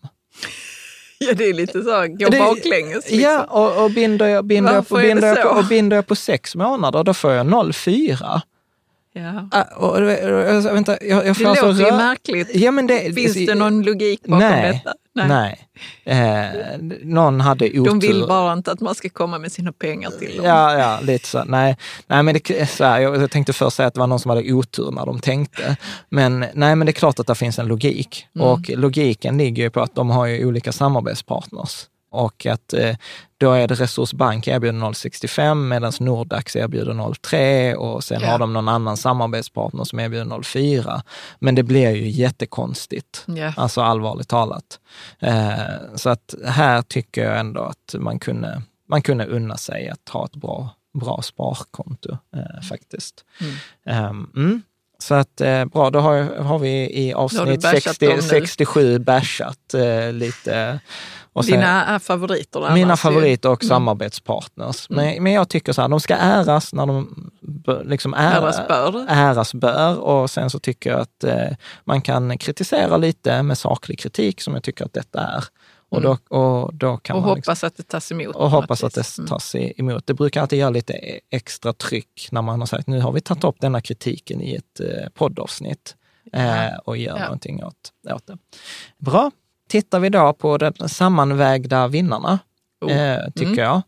Speaker 2: Ja, det är lite så, gå baklänges. Liksom.
Speaker 1: Ja, och, och binder jag, binder jag på, binder jag på, och binder jag på sex månader, då får jag 0,4.
Speaker 2: Ja.
Speaker 1: Uh, och, och, och, vänta, jag, jag
Speaker 2: det låter ju märkligt.
Speaker 1: Ja, men det,
Speaker 2: Finns det någon logik bakom
Speaker 1: nej,
Speaker 2: detta?
Speaker 1: Nej. nej. Eh, någon hade otur.
Speaker 2: De vill bara inte att man ska komma med sina pengar till dem.
Speaker 1: Ja, ja lite så. Nej, nej men det, så här, jag tänkte först säga att det var någon som hade otur när de tänkte. Men nej, men det är klart att det finns en logik. Mm. Och logiken ligger ju på att de har ju olika samarbetspartners och att eh, då är det Resursbank erbjuder 0,65 medan Nordax erbjuder 0,3 och sen ja. har de någon annan samarbetspartner som erbjuder 0,4. Men det blir ju jättekonstigt, ja. alltså allvarligt talat. Eh, så att här tycker jag ändå att man kunde, man kunde unna sig att ha ett bra, bra sparkonto eh, faktiskt. Mm. Um, mm. Så att eh, bra, då har, har vi i avsnitt 60, 67 bashat eh, lite
Speaker 2: och sen, Dina favoriter? Där
Speaker 1: mina favoriter och mm. samarbetspartners. Mm. Men, men jag tycker så här, de ska äras när de liksom ära,
Speaker 2: äras, bör.
Speaker 1: äras bör. Och sen så tycker jag att eh, man kan kritisera lite med saklig kritik som jag tycker att detta är. Och, då, mm. och, då kan
Speaker 2: och
Speaker 1: man
Speaker 2: hoppas liksom, att det tas emot.
Speaker 1: Och hoppas att det mm. tas emot. Det brukar alltid göra lite extra tryck när man har sagt nu har vi tagit upp denna kritiken i ett eh, poddavsnitt eh, och gör ja. någonting åt, åt det. Bra, Tittar vi då på de sammanvägda vinnarna, oh. eh, tycker mm. jag,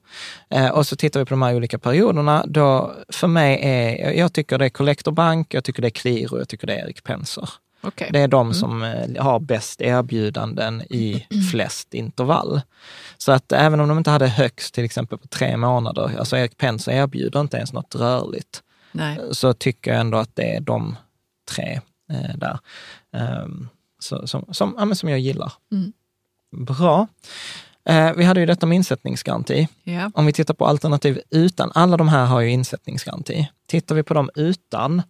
Speaker 1: eh, och så tittar vi på de här olika perioderna, då för mig är, jag tycker det är Collector Bank, jag tycker det är Qliro, jag tycker det är Erik Penser.
Speaker 2: Okay.
Speaker 1: Det är de mm. som eh, har bäst erbjudanden i flest intervall. Så att även om de inte hade högst till exempel på tre månader, alltså Erik Penser erbjuder inte ens något rörligt,
Speaker 2: Nej.
Speaker 1: så tycker jag ändå att det är de tre eh, där. Um, så, som, som, ja, som jag gillar.
Speaker 2: Mm.
Speaker 1: Bra. Eh, vi hade ju detta med insättningsgaranti.
Speaker 2: Ja.
Speaker 1: Om vi tittar på alternativ utan, alla de här har ju insättningsgaranti. Tittar vi på dem utan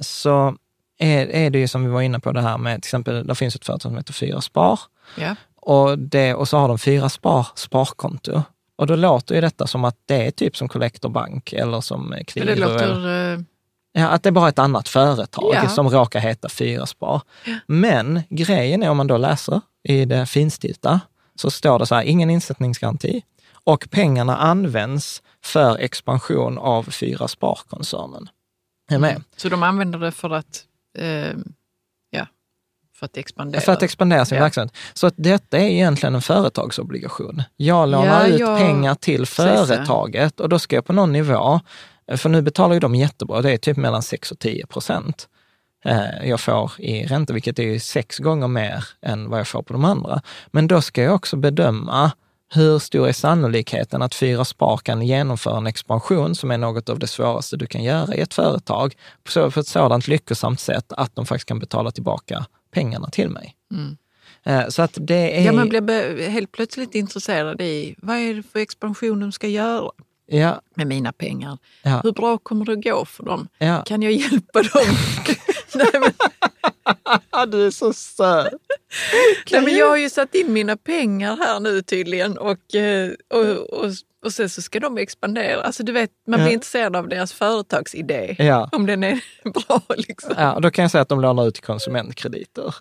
Speaker 1: så är, är det ju som vi var inne på det här med, till exempel, det finns ett företag som heter Fyra Spar
Speaker 2: Ja.
Speaker 1: och, det, och så har de Fyra Spar sparkonto. Och då låter ju detta som att det är typ som Collector Bank eller som
Speaker 2: Men
Speaker 1: Qliro.
Speaker 2: det
Speaker 1: eller-
Speaker 2: låter...
Speaker 1: Ja, att det är bara ett annat företag
Speaker 2: Ja.
Speaker 1: som råkar heta Fyraspar. Men grejen är om man då läser i det finstilta så står det så här, ingen insättningsgaranti och pengarna används för expansion av Fyraspar-koncernen. Är med?
Speaker 2: Så de använder det för att, eh, ja, för att expandera?
Speaker 1: För att expandera sin
Speaker 2: Ja.
Speaker 1: verksamhet. Så att detta är egentligen en företagsobligation. Jag lånar
Speaker 2: Ja,
Speaker 1: ut
Speaker 2: jag-
Speaker 1: pengar till
Speaker 2: ja.
Speaker 1: företaget och då ska jag på någon nivå, för nu betalar ju de jättebra, det är typ mellan 6 och 10 procent eh, jag får i ränta, vilket är sex gånger mer än vad jag får på de andra. Men då ska jag också bedöma hur stor är sannolikheten att Fyra Spar kan genomföra en expansion som är något av det svåraste du kan göra i ett företag på ett sådant lyckosamt sätt att de faktiskt kan betala tillbaka pengarna till mig. Eh, Så att det är...
Speaker 2: Ja, man blir helt plötsligt intresserad i vad är det för expansion de ska göra
Speaker 1: ja,
Speaker 2: med mina pengar.
Speaker 1: Ja.
Speaker 2: Hur bra kommer det att gå för dem?
Speaker 1: ja.
Speaker 2: Kan jag hjälpa dem? nej, men,
Speaker 1: du är så söt.
Speaker 2: nej, men jag har ju satt in mina pengar här nu tydligen och, eh, och, och, och sen så ska de expandera. Alltså du vet, man blir
Speaker 1: Ja.
Speaker 2: intresserad av deras företagsidé.
Speaker 1: Ja.
Speaker 2: Om den är bra liksom.
Speaker 1: Ja, då kan jag säga att de lånar ut till konsumentkrediter,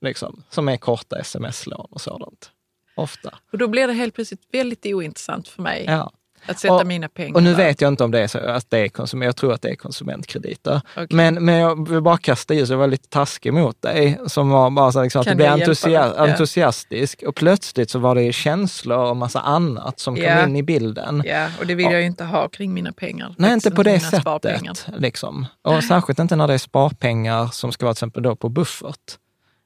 Speaker 1: liksom, som är korta sms-lån och sådant. Ofta.
Speaker 2: Och då blir det helt plötsligt väldigt ointressant för mig
Speaker 1: Ja.
Speaker 2: Att sätta
Speaker 1: Och-
Speaker 2: mina pengar
Speaker 1: Och nu vet jag inte om det är så att det är konsument, jag tror att det är konsumentkrediter.
Speaker 2: Okej.
Speaker 1: Men, men jag vill bara kasta ljus, jag var lite taskig mot dig, som var bara så liksom, att du blev
Speaker 2: jag hjälpa
Speaker 1: entusia-
Speaker 2: dig? Ja.
Speaker 1: entusiastisk och plötsligt så var det känslor och massa annat som kom
Speaker 2: Ja.
Speaker 1: in i bilden.
Speaker 2: Ja, och det vill jag ju inte ha kring mina pengar.
Speaker 1: Nej, inte
Speaker 2: Växeln
Speaker 1: på det sättet. Liksom. Och särskilt inte när det är sparpengar som ska vara till exempel då på buffert.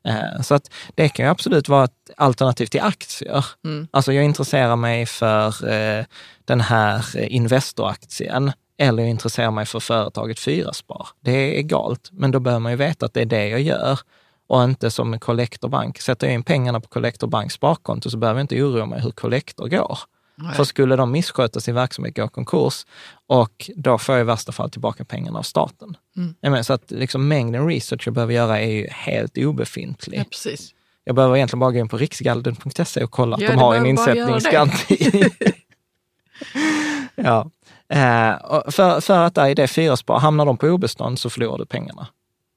Speaker 1: Eh, Så att det kan ju absolut vara ett alternativ till aktier.
Speaker 2: Mm.
Speaker 1: Alltså jag intresserar mig för eh, den här Investoraktien eller jag intresserar mig för företaget Fyraspar. Det är egalt, men då behöver man ju veta att det är det jag gör och inte som en Collector Bank. Sätter jag in pengarna på Collector Banks sparkonto så behöver jag inte oroa mig hur Collector går.
Speaker 2: Nej.
Speaker 1: För skulle de missköta sin verksamhet, gå konkurs, och då får jag i värsta fall tillbaka pengarna av staten.
Speaker 2: Mm.
Speaker 1: Menar, så att liksom mängden research jag behöver göra är ju helt obefintlig.
Speaker 2: Ja, precis.
Speaker 1: Jag behöver egentligen bara gå in på riksgalden.se och kolla att
Speaker 2: Ja,
Speaker 1: de
Speaker 2: du
Speaker 1: har en insättningsgaranti. ja. Eh, för, för att där i det fyraspar, hamnar de på obestånd så förlorar du pengarna.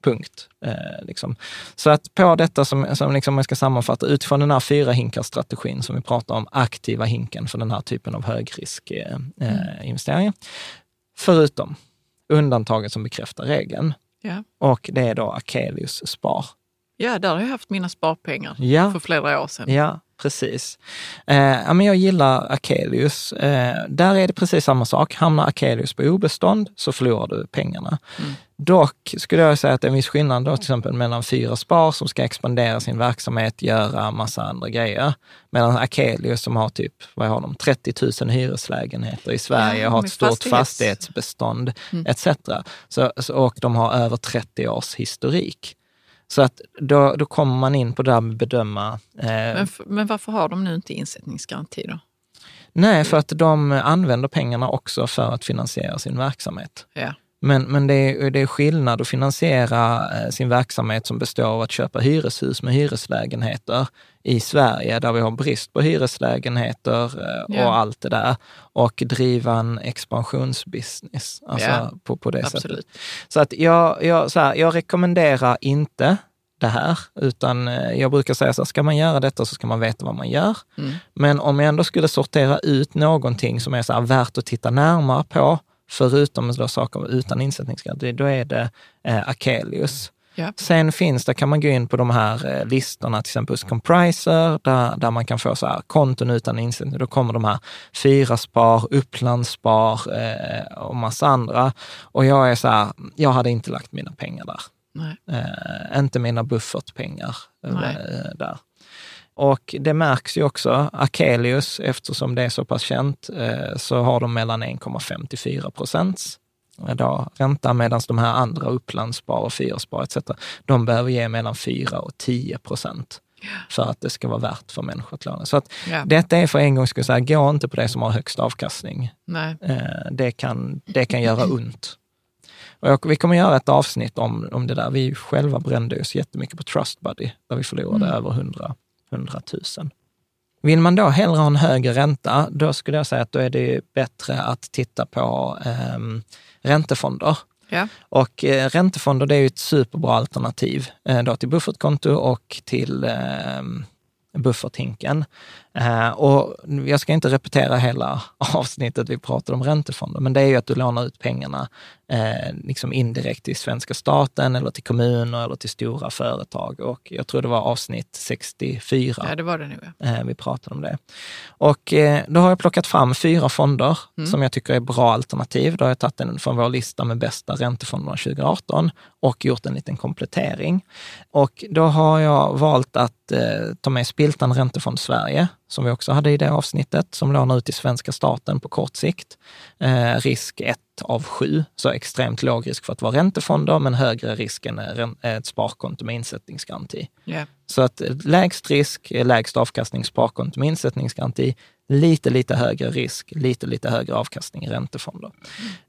Speaker 1: Punkt. Eh, liksom. Så att på detta som, som liksom jag ska sammanfatta, utifrån den här fyra hinkar-strategin som vi pratar om, aktiva hinken för den här typen av högrisk eh, eh, investeringar. Förutom undantaget som bekräftar regeln.
Speaker 2: Ja.
Speaker 1: Och det är då Akelius Spar.
Speaker 2: ja, där har jag haft mina sparpengar
Speaker 1: Ja.
Speaker 2: för flera år sedan.
Speaker 1: Ja, precis. Eh, ja, men jag gillar Akelius. Eh, där är det precis samma sak. Hamnar Akelius på obestånd så förlorar du pengarna. Dock skulle jag säga att det är en viss skillnad då, till exempel mellan Fyra Spar som ska expandera sin verksamhet, göra massa andra grejer, medan Akelius som har typ, vad har de, 30 000 hyreslägenheter i Sverige,
Speaker 2: Ja,
Speaker 1: har ett stort
Speaker 2: fastighets-
Speaker 1: fastighetsbestånd etc. Så, så, och de har över 30 års historik. Så att då, då kommer man in på det här med bedöma eh,
Speaker 2: Men, men varför har de nu inte insättningsgaranti då?
Speaker 1: Nej, för att de använder pengarna också för att finansiera sin verksamhet.
Speaker 2: Ja.
Speaker 1: Men, men det, är, det är skillnad att finansiera eh, sin verksamhet som består av att köpa hyreshus med hyreslägenheter i Sverige, där vi har brist på hyreslägenheter eh, och allt det där, och driva en expansionsbusiness alltså
Speaker 2: Ja,
Speaker 1: på, på det sättet.
Speaker 2: Absolut.
Speaker 1: Så att jag, jag, så här, jag rekommenderar inte det här, utan eh, jag brukar säga så här, ska man göra detta så ska man veta vad man gör.
Speaker 2: Mm.
Speaker 1: Men om jag ändå skulle sortera ut någonting som är så värt att titta närmare på, förutom då saker utan insättningsgaranti, då är det eh, Akelius.
Speaker 2: Ja.
Speaker 1: Sen finns det, kan man gå in på de här eh, listorna, till exempel hos Compriser, där, där man kan få så här konton utan insättning. Då kommer de här Fyraspar, Upplandsspar eh, och massa andra. Och jag är så här, jag hade inte lagt mina pengar där. Eh, inte mina buffertpengar eh, där. Och det märks ju också, Akelius, eftersom det är så pass känt, eh, så har de mellan 1,5 till 4 procents då, ränta medan de här andra Upplandsspar och Fyraspar etc. De behöver ge mellan 4 och 10 procent för att det ska vara värt för människor att låna. Så att
Speaker 2: Ja.
Speaker 1: detta är för en gång skulle säga, gå inte på det som har högst avkastning.
Speaker 2: Nej.
Speaker 1: Eh, det, kan, det kan göra ont. Och jag, vi kommer göra ett avsnitt om, om det där. Vi själva brände oss jättemycket på Trustbuddy, där vi förlorade över 100, 100 000. Vill man då hellre ha en högre ränta, då skulle jag säga att då är det bättre att titta på ehm, räntefonder.
Speaker 2: Ja.
Speaker 1: Och eh, räntefonder det är ju ett superbra alternativ eh, då till buffertkonto och till eh, bufferthinken. Eh, och jag ska inte repetera hela avsnittet vi pratade om räntefonder, men det är ju att du lånar ut pengarna eh, liksom indirekt till svenska staten eller till kommuner eller till stora företag. Och jag tror det var avsnitt 64
Speaker 2: ja, det var det. Ja.
Speaker 1: Eh, vi pratade om det. Och eh, då har jag plockat fram fyra fonder som jag tycker är bra alternativ. Då har jag tagit den från vår lista med bästa räntefonderna 2018 och gjort en liten komplettering. Och då har jag valt att eh, ta med Spiltan Räntefond Sverige, som vi också hade i det avsnittet, som lånar ut till svenska staten på kort sikt. Eh, risk 1 av 7, så extremt låg risk för att vara räntefonder, men högre risk än eh, ett sparkonto med insättningsgaranti.
Speaker 2: Ja.
Speaker 1: Så att eh, lägst risk, eh, lägst avkastning sparkonto med insättningsgaranti, lite, lite högre risk, lite, lite högre avkastning i räntefonder.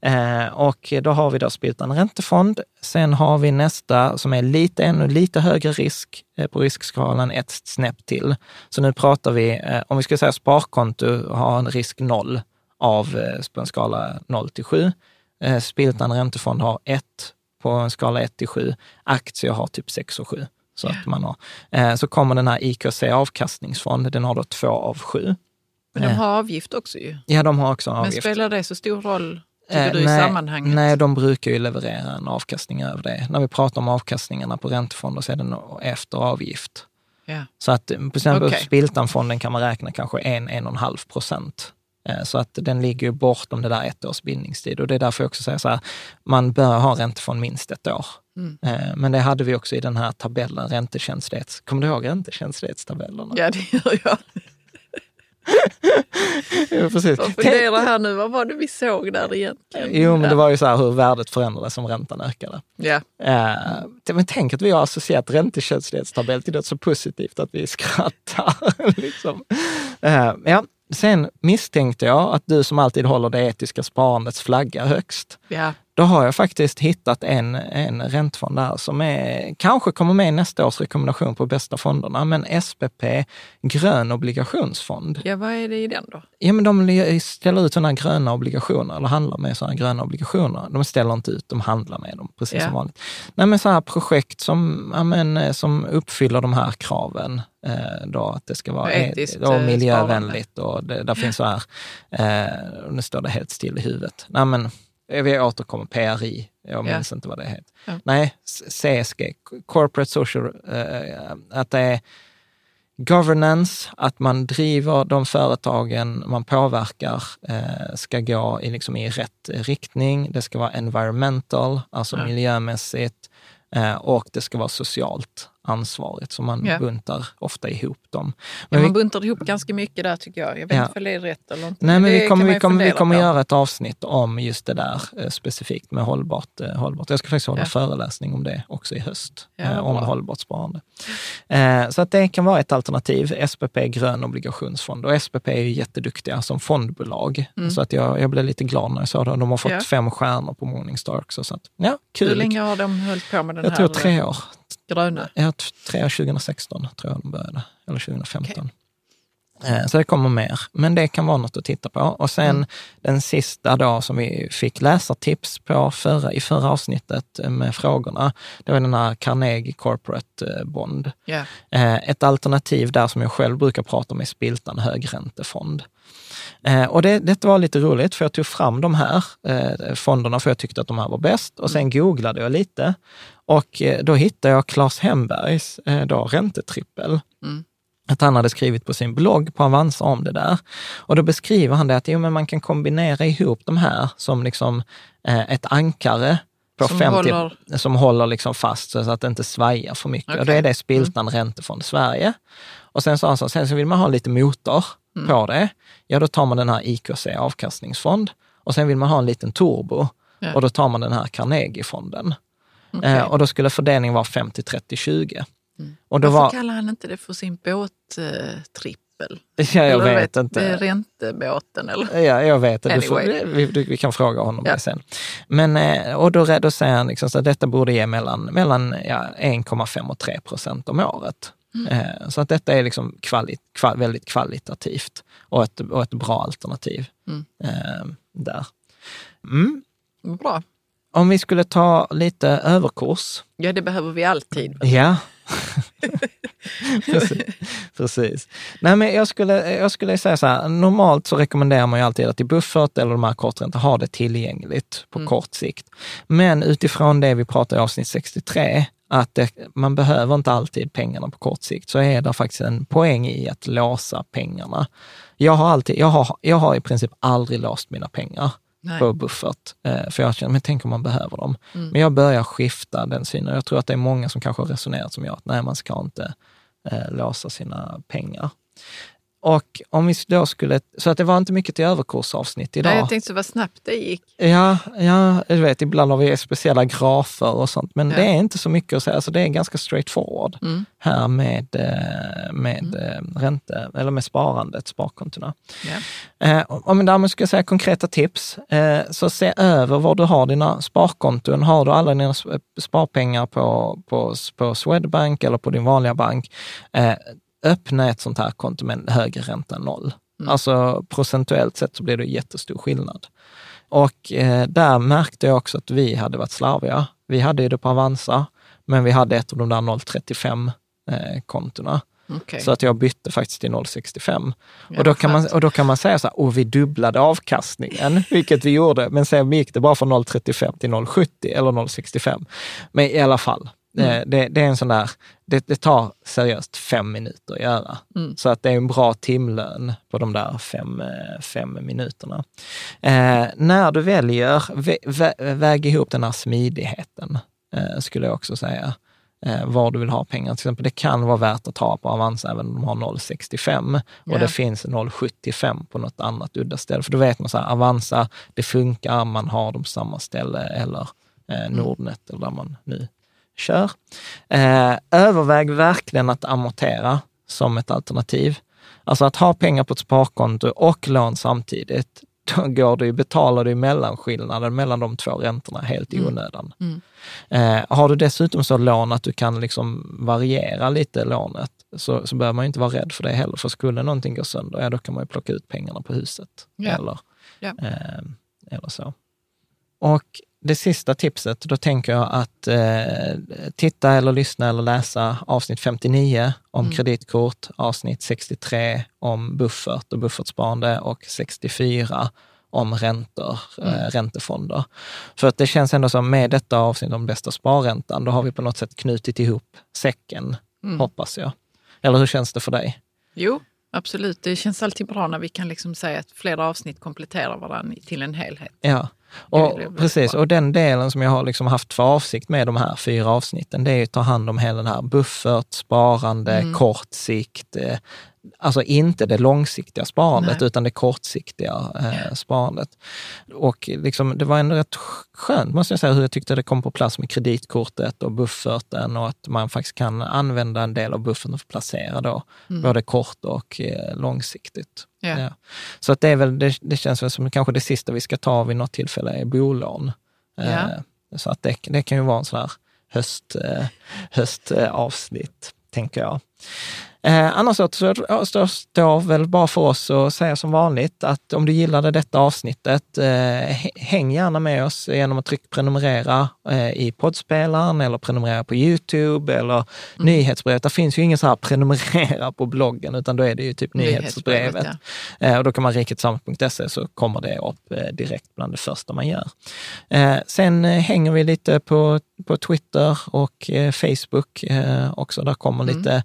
Speaker 1: Eh, och då har vi då Spiltan räntefond. Sen har vi nästa som är lite, ännu lite högre risk eh, på riskskalan, ett snäpp till. Så nu pratar vi, eh, om vi ska säga sparkonto har en risk noll av eh, på en skala 0 till 7. Eh, Spiltan räntefond har 1 på en skala 1 till 7. Aktier har typ 6 och 7. Så, att man har. Eh, så kommer den här IKC avkastningsfond, den har då 2 av 7.
Speaker 2: Men de
Speaker 1: Eh.
Speaker 2: har avgift också ju.
Speaker 1: Ja, de har också en
Speaker 2: Men
Speaker 1: avgift.
Speaker 2: spelar det så stor roll, tycker
Speaker 1: Eh,
Speaker 2: du, i
Speaker 1: nej,
Speaker 2: sammanhanget?
Speaker 1: Nej, de brukar ju leverera en avkastning över det. När vi pratar om avkastningarna på räntefonder så är det efter avgift.
Speaker 2: Ja.
Speaker 1: Så att eh, på exempel
Speaker 2: Okej.
Speaker 1: Spiltanfonden kan man räkna kanske en, en och en halv procent. Eh, Så att den ligger ju bortom det där ett års bindningstid. Och det är därför jag också säger så här, man bör ha räntefond minst ett år.
Speaker 2: Mm.
Speaker 1: Eh, Men det hade vi också i den här tabellen, räntekänslighets... Kommer du ihåg räntekänslighetstabellerna?
Speaker 2: ja, det gör jag.
Speaker 1: Ja, precis.
Speaker 2: Jag funderar här nu, vad var det vi såg där egentligen?
Speaker 1: Jo, men det var ju så här hur värdet förändrades om räntan ökade.
Speaker 2: Ja,
Speaker 1: Eh, men tänk att vi har associerat räntekänslighetstabell till något så positivt att vi skrattar. liksom. Eh, ja. Sen misstänkte jag att du som alltid håller det etiska sparandets flagga högst.
Speaker 2: ja.
Speaker 1: Då har jag faktiskt hittat en, en räntefond där som är, kanske kommer med i nästa års rekommendation på bästa fonderna, men SPP grön obligationsfond.
Speaker 2: ja, vad är det i den då?
Speaker 1: Ja, men de ställer ut sådana gröna obligationer, eller handlar med sådana gröna obligationer. De ställer inte ut, de handlar med dem, precis
Speaker 2: Ja.
Speaker 1: som vanligt. Nej, men så här projekt som, ja, men, eh, som uppfyller de här kraven. Eh, då att det ska vara
Speaker 2: etiskt,
Speaker 1: och
Speaker 2: eh,
Speaker 1: miljövänligt och det, där finns så här, eh, nu står det helt still i huvudet. Nej, men vi återkommer, PRI, jag
Speaker 2: Ja.
Speaker 1: minns inte vad det heter.
Speaker 2: Ja.
Speaker 1: Nej, CSG, Corporate Social, eh, att det är governance, att man driver de företagen man påverkar eh, ska gå i, liksom, i rätt riktning. Det ska vara environmental, alltså
Speaker 2: Ja.
Speaker 1: miljömässigt, eh, och det ska vara socialt ansvarigt, så man
Speaker 2: Ja.
Speaker 1: buntar ofta ihop dem.
Speaker 2: Ja,
Speaker 1: Men
Speaker 2: man
Speaker 1: vi,
Speaker 2: buntar ihop ganska mycket där tycker jag. Jag vet
Speaker 1: Ja.
Speaker 2: inte om det är rätt eller inte.
Speaker 1: nej, men vi kommer,
Speaker 2: man
Speaker 1: vi kommer, vi kommer göra ett avsnitt om just det där eh, specifikt med hållbart, eh, hållbart. Jag ska faktiskt hålla
Speaker 2: Ja.
Speaker 1: föreläsning om det också i höst,
Speaker 2: Ja,
Speaker 1: eh, om hållbart sparande. Eh, så att det kan vara ett alternativ. SPP grön obligationsfond och SPP är ju jätteduktiga som fondbolag. Så att jag, jag blev lite glad när jag såg det. De har fått
Speaker 2: Mm. Ja.
Speaker 1: fem stjärnor på Morningstar också. Så att, ja, kul.
Speaker 2: Hur länge har de hållit på med den
Speaker 1: jag
Speaker 2: här
Speaker 1: tror tre år.
Speaker 2: Gröna?
Speaker 1: Ja, tre år 2016 tror jag de började, eller 2015. Eh, Så det kommer mer, men det kan vara något att titta på. Och sen
Speaker 2: Mm.
Speaker 1: den sista då som vi fick läsartips på förra, i förra avsnittet eh, med frågorna, det var den här Carnegie Corporate eh, Bond. Eh, Ett alternativ där som jag själv brukar prata om är Spiltan högräntefond. Eh, Och det, detta var lite roligt, för jag tog fram de här eh, fonderna för jag tyckte att de här var bäst. Och sen googlade jag lite och eh, då hittade jag Claes Hembergs eh, då, räntetrippel.
Speaker 2: Mm.
Speaker 1: Att han hade skrivit på sin blogg på Avanza om det där. Och då beskriver han det att jo, men man kan kombinera ihop de här som liksom eh, ett ankare på
Speaker 2: Som
Speaker 1: 50,
Speaker 2: håller-
Speaker 1: som håller liksom fast så att det inte svajar för mycket. Och då är det Spiltan Räntefond Sverige. Och sen sa han så, sen så vill man ha lite motor på det. Ja, då tar man den här IKC avkastningsfond. Och sen vill man ha en liten turbo.
Speaker 2: Ja.
Speaker 1: Och då tar man den här Carnegie-fonden. Eh, och då skulle fördelningen vara 50, 30, 20.
Speaker 2: Mm.
Speaker 1: Och då
Speaker 2: Varför
Speaker 1: var,
Speaker 2: kallar han inte det för sin båttrippel?
Speaker 1: ja, jag
Speaker 2: Eller
Speaker 1: vet inte.
Speaker 2: Räntebåten eller?
Speaker 1: Ja, jag vet det. Får,
Speaker 2: Anyway.
Speaker 1: vi, vi kan fråga honom
Speaker 2: Ja.
Speaker 1: det sen. Men, eh, och då, då säger han liksom så att detta borde ge mellan, mellan ja, 1,5 och 3 procent om året.
Speaker 2: Mm.
Speaker 1: Eh, Så att detta är liksom kvali, kval, väldigt kvalitativt och ett, och ett bra alternativ
Speaker 2: Mm.
Speaker 1: där. Mm.
Speaker 2: Bra.
Speaker 1: Om vi skulle ta lite överkurs.
Speaker 2: Ja, det behöver vi alltid.
Speaker 1: Ja. precis, precis. Nej, men jag, skulle, jag skulle säga så här, normalt så rekommenderar man ju alltid att i buffert eller de här korträntorna ha det tillgängligt på kort sikt. Men utifrån det vi pratade i avsnitt 63, att det, man behöver inte alltid pengarna på kort sikt, så är det faktiskt en poäng i att låsa pengarna. Jag har, alltid, jag har, jag har i princip aldrig låst mina pengar
Speaker 2: Nej.
Speaker 1: på buffert. Eh, För jag känner, men tänk om man behöver dem.
Speaker 2: Mm.
Speaker 1: Men jag börjar skifta den synen. Jag tror att det är många som kanske har resonerat som jag, att nej, man ska inte eh, låsa sina pengar. Och om vi då skulle, så att det var inte mycket till överkursavsnitt idag.
Speaker 2: Nej, jag tänkte så vad snabbt det gick.
Speaker 1: Ja, ja, du vet, ibland har vi speciella grafer och sånt, men
Speaker 2: Ja.
Speaker 1: det är inte så mycket att säga. Alltså, det är ganska straightforward
Speaker 2: Mm.
Speaker 1: här med, eh, med eh, ränte, eller med sparandet, sparkontona.
Speaker 2: Ja.
Speaker 1: Eh, om jag därmed ska säga konkreta tips, eh, så se över var du har dina sparkonton. Har du alla dina sp- sparpengar på, på, på Swedbank eller på din vanliga bank, eh, öppna ett sånt här konto med en högre ränta än noll. Alltså procentuellt sett så blir det jättestor skillnad. Och eh, där märkte jag också att vi hade varit slarviga. Vi hade ju det på Avanza, men vi hade ett av de där 0,35 eh, kontona.
Speaker 2: Okej.
Speaker 1: Så att jag bytte faktiskt till 0,65.
Speaker 2: Ja,
Speaker 1: och, då kan man, och då kan man säga så här, och vi dubblade avkastningen, vilket vi gjorde, men sen gick det bara från 0,35 till 0,70 eller 0,65. Men i alla fall,
Speaker 2: Mm.
Speaker 1: det, det är en sån där, det, det tar seriöst fem minuter att göra.
Speaker 2: Mm.
Speaker 1: Så att det är en bra timlön på de där fem, eh, fem minuterna. Eh, när du väljer, vä, vä, väg ihop den här smidigheten, eh, skulle jag också säga eh, var du vill ha pengar. Till exempel, det kan vara värt att ha på Avanza även om de har 0,65 och
Speaker 2: Ja.
Speaker 1: det finns 0,75 på något annat udda ställe. För då vet man så här, Avanza, det funkar, man har dem på samma ställe eller eh, Nordnet eller där man nu kör. Eh, överväg verkligen att amortera som ett alternativ. Alltså att ha pengar på ett sparkonto och lån samtidigt, då går du, betalar du mellanskillnaden mellan de två räntorna helt i onödan.
Speaker 2: Mm.
Speaker 1: Eh, har du dessutom så lån att du kan liksom variera lite lånet, så, så behöver man ju inte vara rädd för det heller. För skulle någonting gå sönder, ja då kan man ju plocka ut pengarna på huset.
Speaker 2: Ja.
Speaker 1: Eller,
Speaker 2: Ja.
Speaker 1: eh, eller så. Och det sista tipset, då tänker jag att eh, titta eller lyssna eller läsa avsnitt 59 om kreditkort, avsnitt 63 om buffert och buffertsparande och 64 om räntor, eh, räntefonder. För att det känns ändå som med detta avsnitt om bästa sparräntan, då har vi på något sätt knutit ihop säcken, hoppas jag. Eller hur känns det för dig?
Speaker 2: Jo, absolut. Det känns alltid bra när vi kan liksom säga att flera avsnitt kompletterar varandra till en helhet.
Speaker 1: Ja, och, precis.
Speaker 2: bra.
Speaker 1: Och den delen som jag har liksom haft för avsikt med de här fyra avsnitten, det är att ta hand om hela den här buffert, sparande,
Speaker 2: Mm.
Speaker 1: kort sikt. Eh, alltså inte det långsiktiga sparandet,
Speaker 2: Nej.
Speaker 1: utan det kortsiktiga eh, sparandet. Och liksom, det var ändå rätt skönt, måste jag säga, hur jag tyckte det kom på plats med kreditkortet och bufferten och att man faktiskt kan använda en del av bufferten för att placera då, både kort och eh, långsiktigt.
Speaker 2: Mm. Ja.
Speaker 1: Ja. Så att det, är väl, det, det känns väl som kanske det sista vi ska ta vid något tillfälle är bolån.
Speaker 2: Ja.
Speaker 1: Eh, så att det, det kan ju vara en sån här höst, eh, höstavsnitt, tänker jag. Eh, annars så står så står väl bara för oss att säga som vanligt att om du gillade detta avsnittet, eh, hä- häng gärna med oss genom att trycka prenumerera eh, i poddspelaren eller prenumerera på Youtube eller nyhetsbrevet. Det finns ju ingen så här prenumerera på bloggen, utan då är det ju typ nyhetsbrevet.
Speaker 2: Nyhetsbrevet,
Speaker 1: Eh, och då kan man riketillsammans.se så kommer det upp eh, direkt bland det första man gör. Eh, sen eh, hänger vi lite på, på Twitter och eh, Facebook eh, också. Där kommer lite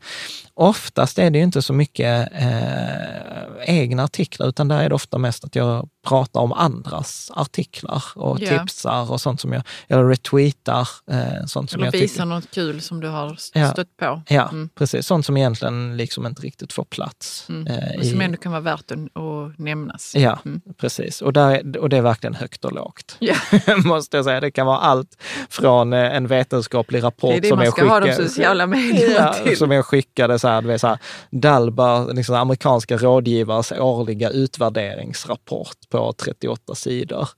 Speaker 1: oftast är det ju inte så mycket eh, egna artiklar, utan där är det ofta mest att jag pratar om andras artiklar och
Speaker 2: Ja.
Speaker 1: tipsar och sånt som jag, eller retweetar. Eh, sånt som
Speaker 2: Eller
Speaker 1: jag
Speaker 2: visa
Speaker 1: tycker.
Speaker 2: något kul som du har s-
Speaker 1: Ja.
Speaker 2: stött på.
Speaker 1: Ja,
Speaker 2: Mm.
Speaker 1: precis. Sånt som egentligen liksom inte riktigt får plats.
Speaker 2: Mm.
Speaker 1: eh,
Speaker 2: Men som
Speaker 1: i-
Speaker 2: ändå kan vara värt att, nämnas.
Speaker 1: Ja,
Speaker 2: Mm.
Speaker 1: precis. Och, där, och det är verkligen högt och lågt.
Speaker 2: Ja.
Speaker 1: Måste jag säga. Det kan vara allt från en vetenskaplig rapport
Speaker 2: Det är det
Speaker 1: som
Speaker 2: man
Speaker 1: jag
Speaker 2: ska ha de
Speaker 1: skickade-
Speaker 2: sociala medierna
Speaker 1: Ja,
Speaker 2: till.
Speaker 1: som jag skickade så här, så här, Dalbar, liksom amerikanska rådgivares årliga utvärderingsrapport på 38 sidor.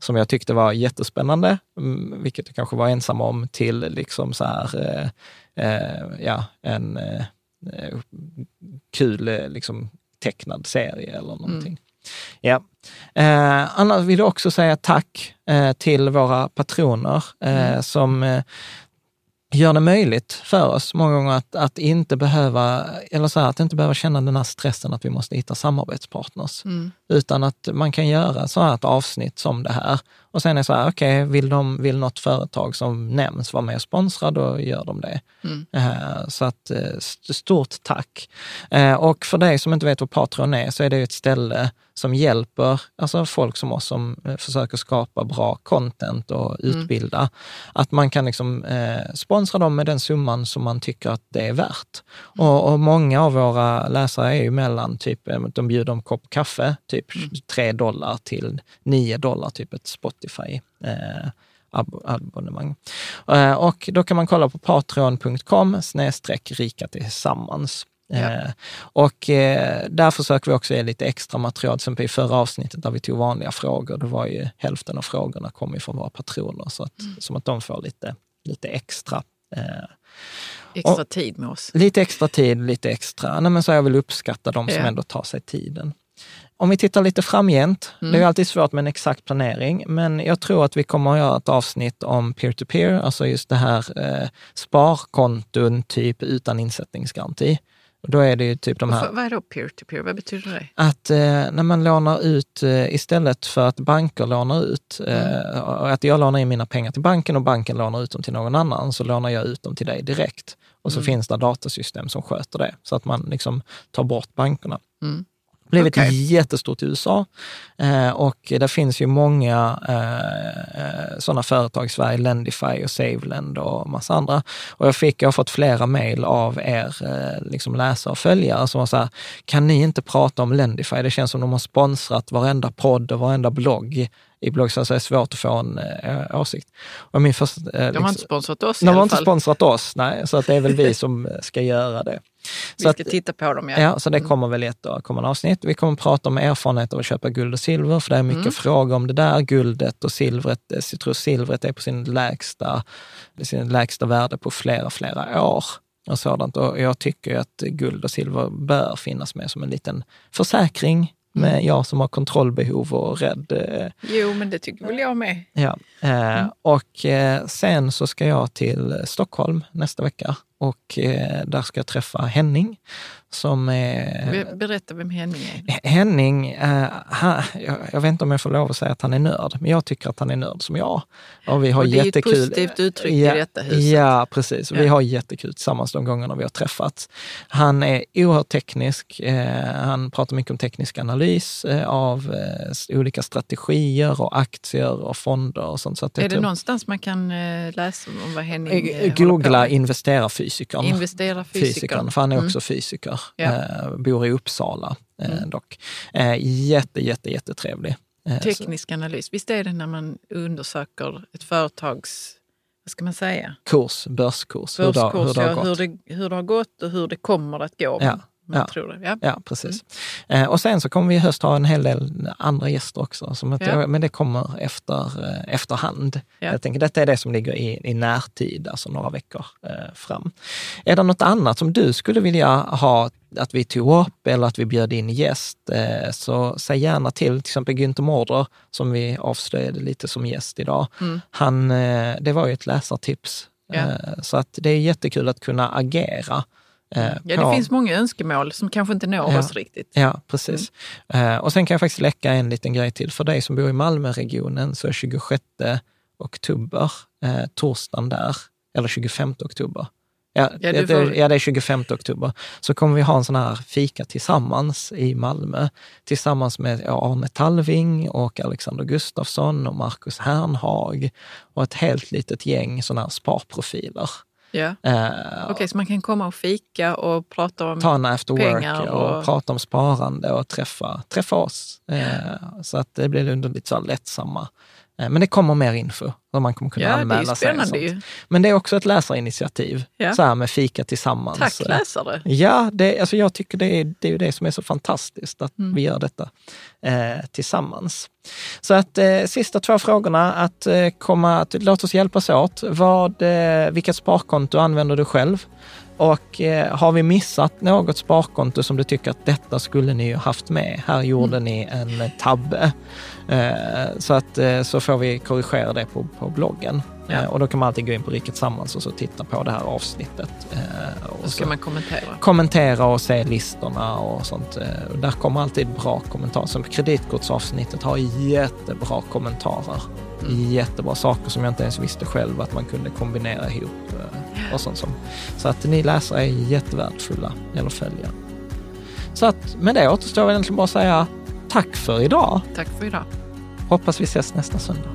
Speaker 1: Som jag tyckte var jättespännande, mm, vilket jag kanske var ensam om, till liksom så här, eh, eh, ja, en eh, eh, kul eh, liksom, tecknad serie eller någonting. Ja. Eh, annars vill jag också säga tack eh, till våra patroner eh, som eh, gör det möjligt för oss många gånger att, att inte behöva, eller så här, att inte behöva känna den här stressen att vi måste hitta samarbetspartners.
Speaker 2: Mm.
Speaker 1: Utan att man kan göra så här ett avsnitt som det här. Och sen är det så här, okej, vill, de, vill något företag som nämns vara med och sponsra, då gör de det.
Speaker 2: Mm.
Speaker 1: Eh, Så att eh, st- stort tack. Och för dig som inte vet vad Patreon är, så är det ett ställe som hjälper alltså folk som oss som eh, försöker skapa bra content och utbilda. Att man kan liksom eh, sponsra dem med den summan som man tycker att det är värt. Och, och många av våra läsare är ju mellan, typ, eh, de bjuder en kopp kaffe, typ 3 dollar till 9 dollar, typ ett Spotify. Eh, ab- abonnemang. Eh, Och då kan man kolla på patreon.com snedstreck rika tillsammans.
Speaker 2: Ja.
Speaker 1: Eh, Och eh, där försöker vi också ge lite extra material. Till exempel i förra avsnittet där vi tog vanliga frågor, det var ju hälften av frågorna kom ju från våra patroner, så att, som att de får lite, lite extra. Eh,
Speaker 2: Extra
Speaker 1: Och-
Speaker 2: tid med oss.
Speaker 1: Lite extra tid, lite extra. Nej, men så jag vill uppskatta de som
Speaker 2: Ja.
Speaker 1: ändå tar sig tiden. Om vi tittar lite framgent,
Speaker 2: Mm.
Speaker 1: det är ju alltid svårt med en exakt planering, men jag tror att vi kommer att göra ett avsnitt om peer-to-peer, alltså just det här eh, sparkonton typ utan insättningsgaranti. Då är det ju typ de här...
Speaker 2: Vad- är då peer-to-peer? Vad betyder det?
Speaker 1: Att eh, när man lånar ut, eh, istället för att banker lånar ut, eh, och att jag lånar in mina pengar till banken och banken lånar ut dem till någon annan, så lånar jag ut dem till dig direkt. Och så finns det datasystem som sköter det, så att man liksom tar bort bankerna.
Speaker 2: Mm.
Speaker 1: Blivit
Speaker 2: Okej.
Speaker 1: jättestort i USA eh, och det finns ju många eh, sådana företag i Sverige, Lendify och Savelend och massa andra. Och jag, fick, jag har fått flera mejl av er eh, liksom läsare och följare som var så här, kan ni inte prata om Lendify? Det känns som de har sponsrat varenda podd och varenda blogg i blogg, så det är svårt att få en eh, åsikt. Och min första, eh,
Speaker 2: De har
Speaker 1: liksom-
Speaker 2: inte sponsrat oss
Speaker 1: de har inte sponsrat oss, nej, så att det är väl vi som ska göra det.
Speaker 2: Vi
Speaker 1: Så
Speaker 2: ska titta på dem. Ja.
Speaker 1: Ja, så det kommer väl i ett kommande avsnitt. Vi kommer att prata om erfarenheter av att köpa guld och silver, för det är mycket frågor om det där. Guldet och silvret, eh, jag tror silvret är på sin lägsta, sin lägsta värde på flera, flera år. Och sådant. Och jag tycker att guld och silver bör finnas med som en liten försäkring med jag som har kontrollbehov och rädd eh,
Speaker 2: Jo, men det tycker väl jag med.
Speaker 1: Ja, eh, och eh, sen så ska jag till Stockholm nästa vecka och eh, där ska jag träffa Henning som är...
Speaker 2: Be- Berätta vem Henning är.
Speaker 1: Henning, eh, han, jag, jag vet inte om jag får lov att säga att han är nörd, men jag tycker att han är nörd som jag. Och vi har
Speaker 2: Och det är ett
Speaker 1: jättekul.
Speaker 2: positivt uttryck i
Speaker 1: ja,
Speaker 2: detta huset.
Speaker 1: Ja, precis. Vi
Speaker 2: Ja.
Speaker 1: har jättekul tillsammans de gångerna vi har träffats. Han är oerhört teknisk. Eh, han pratar mycket om teknisk analys av olika strategier och aktier och fonder och sånt. Så
Speaker 2: Är det
Speaker 1: tror-
Speaker 2: någonstans man kan läsa om vad Henning Eh, håller
Speaker 1: investerarfysikern.
Speaker 2: Investera
Speaker 1: Fysikern,
Speaker 2: fysikern.
Speaker 1: för han är
Speaker 2: Mm.
Speaker 1: också fysiker.
Speaker 2: Ja.
Speaker 1: Eh, bor i Uppsala eh,
Speaker 2: Mm.
Speaker 1: dock. Eh, jätte, jätte, jättetrevlig. Eh, så-
Speaker 2: Teknisk analys. Visst är det när man undersöker ett företags, vad ska man säga,
Speaker 1: Kurs, börskurs, hur det, har-
Speaker 2: börskurs,
Speaker 1: hur det har
Speaker 2: ja,
Speaker 1: gått.
Speaker 2: hur, det, hur det har gått och hur det kommer att gå.
Speaker 1: Ja, Ja.
Speaker 2: tror det. Ja.
Speaker 1: Ja, precis. Eh, och sen så kommer vi i höst ha en hel del andra gäster också, som att,
Speaker 2: Ja.
Speaker 1: men det kommer efter, eh, efterhand.
Speaker 2: Ja.
Speaker 1: Jag tänker detta är det som ligger i, i närtid, alltså några veckor eh, fram. Är det något annat som du skulle vilja ha att vi tog upp eller att vi bjöd in gäst, eh, så säg gärna till. Till exempel Günther Mårder, som vi avslöjade lite som gäst idag.
Speaker 2: Mm.
Speaker 1: Han, eh, det var ju ett läsartips. Eh, Så att det är jättekul att kunna agera. Eh,
Speaker 2: Ja, det
Speaker 1: på-
Speaker 2: finns många önskemål som kanske inte når
Speaker 1: Ja.
Speaker 2: oss riktigt.
Speaker 1: Ja, precis. Eh, och sen kan jag faktiskt läcka en liten grej till. För dig som bor i Malmöregionen så är 26 oktober, eh, torsdagen där, eller 25 oktober, Ja,
Speaker 2: Ja,
Speaker 1: det,
Speaker 2: får-
Speaker 1: ja, det är 25 oktober. Så kommer vi ha en sån här fika tillsammans i Malmö. Tillsammans med Arne Talving och Alexander Gustafsson och Marcus Hernhag och ett helt litet gäng såna här sparprofiler. Eh,
Speaker 2: Okej, så man kan komma och fika och prata om...
Speaker 1: ta en after work och,
Speaker 2: och-
Speaker 1: prata om sparande och träffa, träffa oss. Eh, så att det blir under lite så lättsamma. Eh, men det kommer mer info och man kommer kunna
Speaker 2: Ja, det är
Speaker 1: anmäla sig.
Speaker 2: spännande
Speaker 1: sånt.
Speaker 2: ju.
Speaker 1: Men det är också ett läsarinitiativ,
Speaker 2: Ja.
Speaker 1: så här med fika tillsammans.
Speaker 2: Tack
Speaker 1: Eh,
Speaker 2: läsare!
Speaker 1: Ja, det, alltså jag tycker det är, det är det som är så fantastiskt, att
Speaker 2: Mm.
Speaker 1: vi gör detta eh, tillsammans. Så att eh, sista två frågorna, att eh, komma, att, låt oss hjälpas åt. Vad, eh, vilket sparkonto använder du själv? Och eh, har vi missat något sparkonto som du tycker att detta skulle ni ju haft med? Här gjorde ni en tabbe. Eh, så att eh, så får vi korrigera det på, på bloggen.
Speaker 2: Ja.
Speaker 1: Eh, och då kan man alltid gå in på Riket Sammans och så titta på det här avsnittet. Eh, och
Speaker 2: Då ska
Speaker 1: så-
Speaker 2: man kommentera.
Speaker 1: kommentera och se listorna och sånt. Eh, och Där kommer alltid bra kommentarer. Som kreditkortsavsnittet har jättebra kommentarer. Jättebra saker som jag inte ens visste själv att man kunde kombinera ihop. Och sånt som. Så att ni läsare är jättevärdefulla, eller följa. Så att med det återstår egentligen bara att säga tack för idag.
Speaker 2: Tack för idag.
Speaker 1: Hoppas vi ses nästa söndag.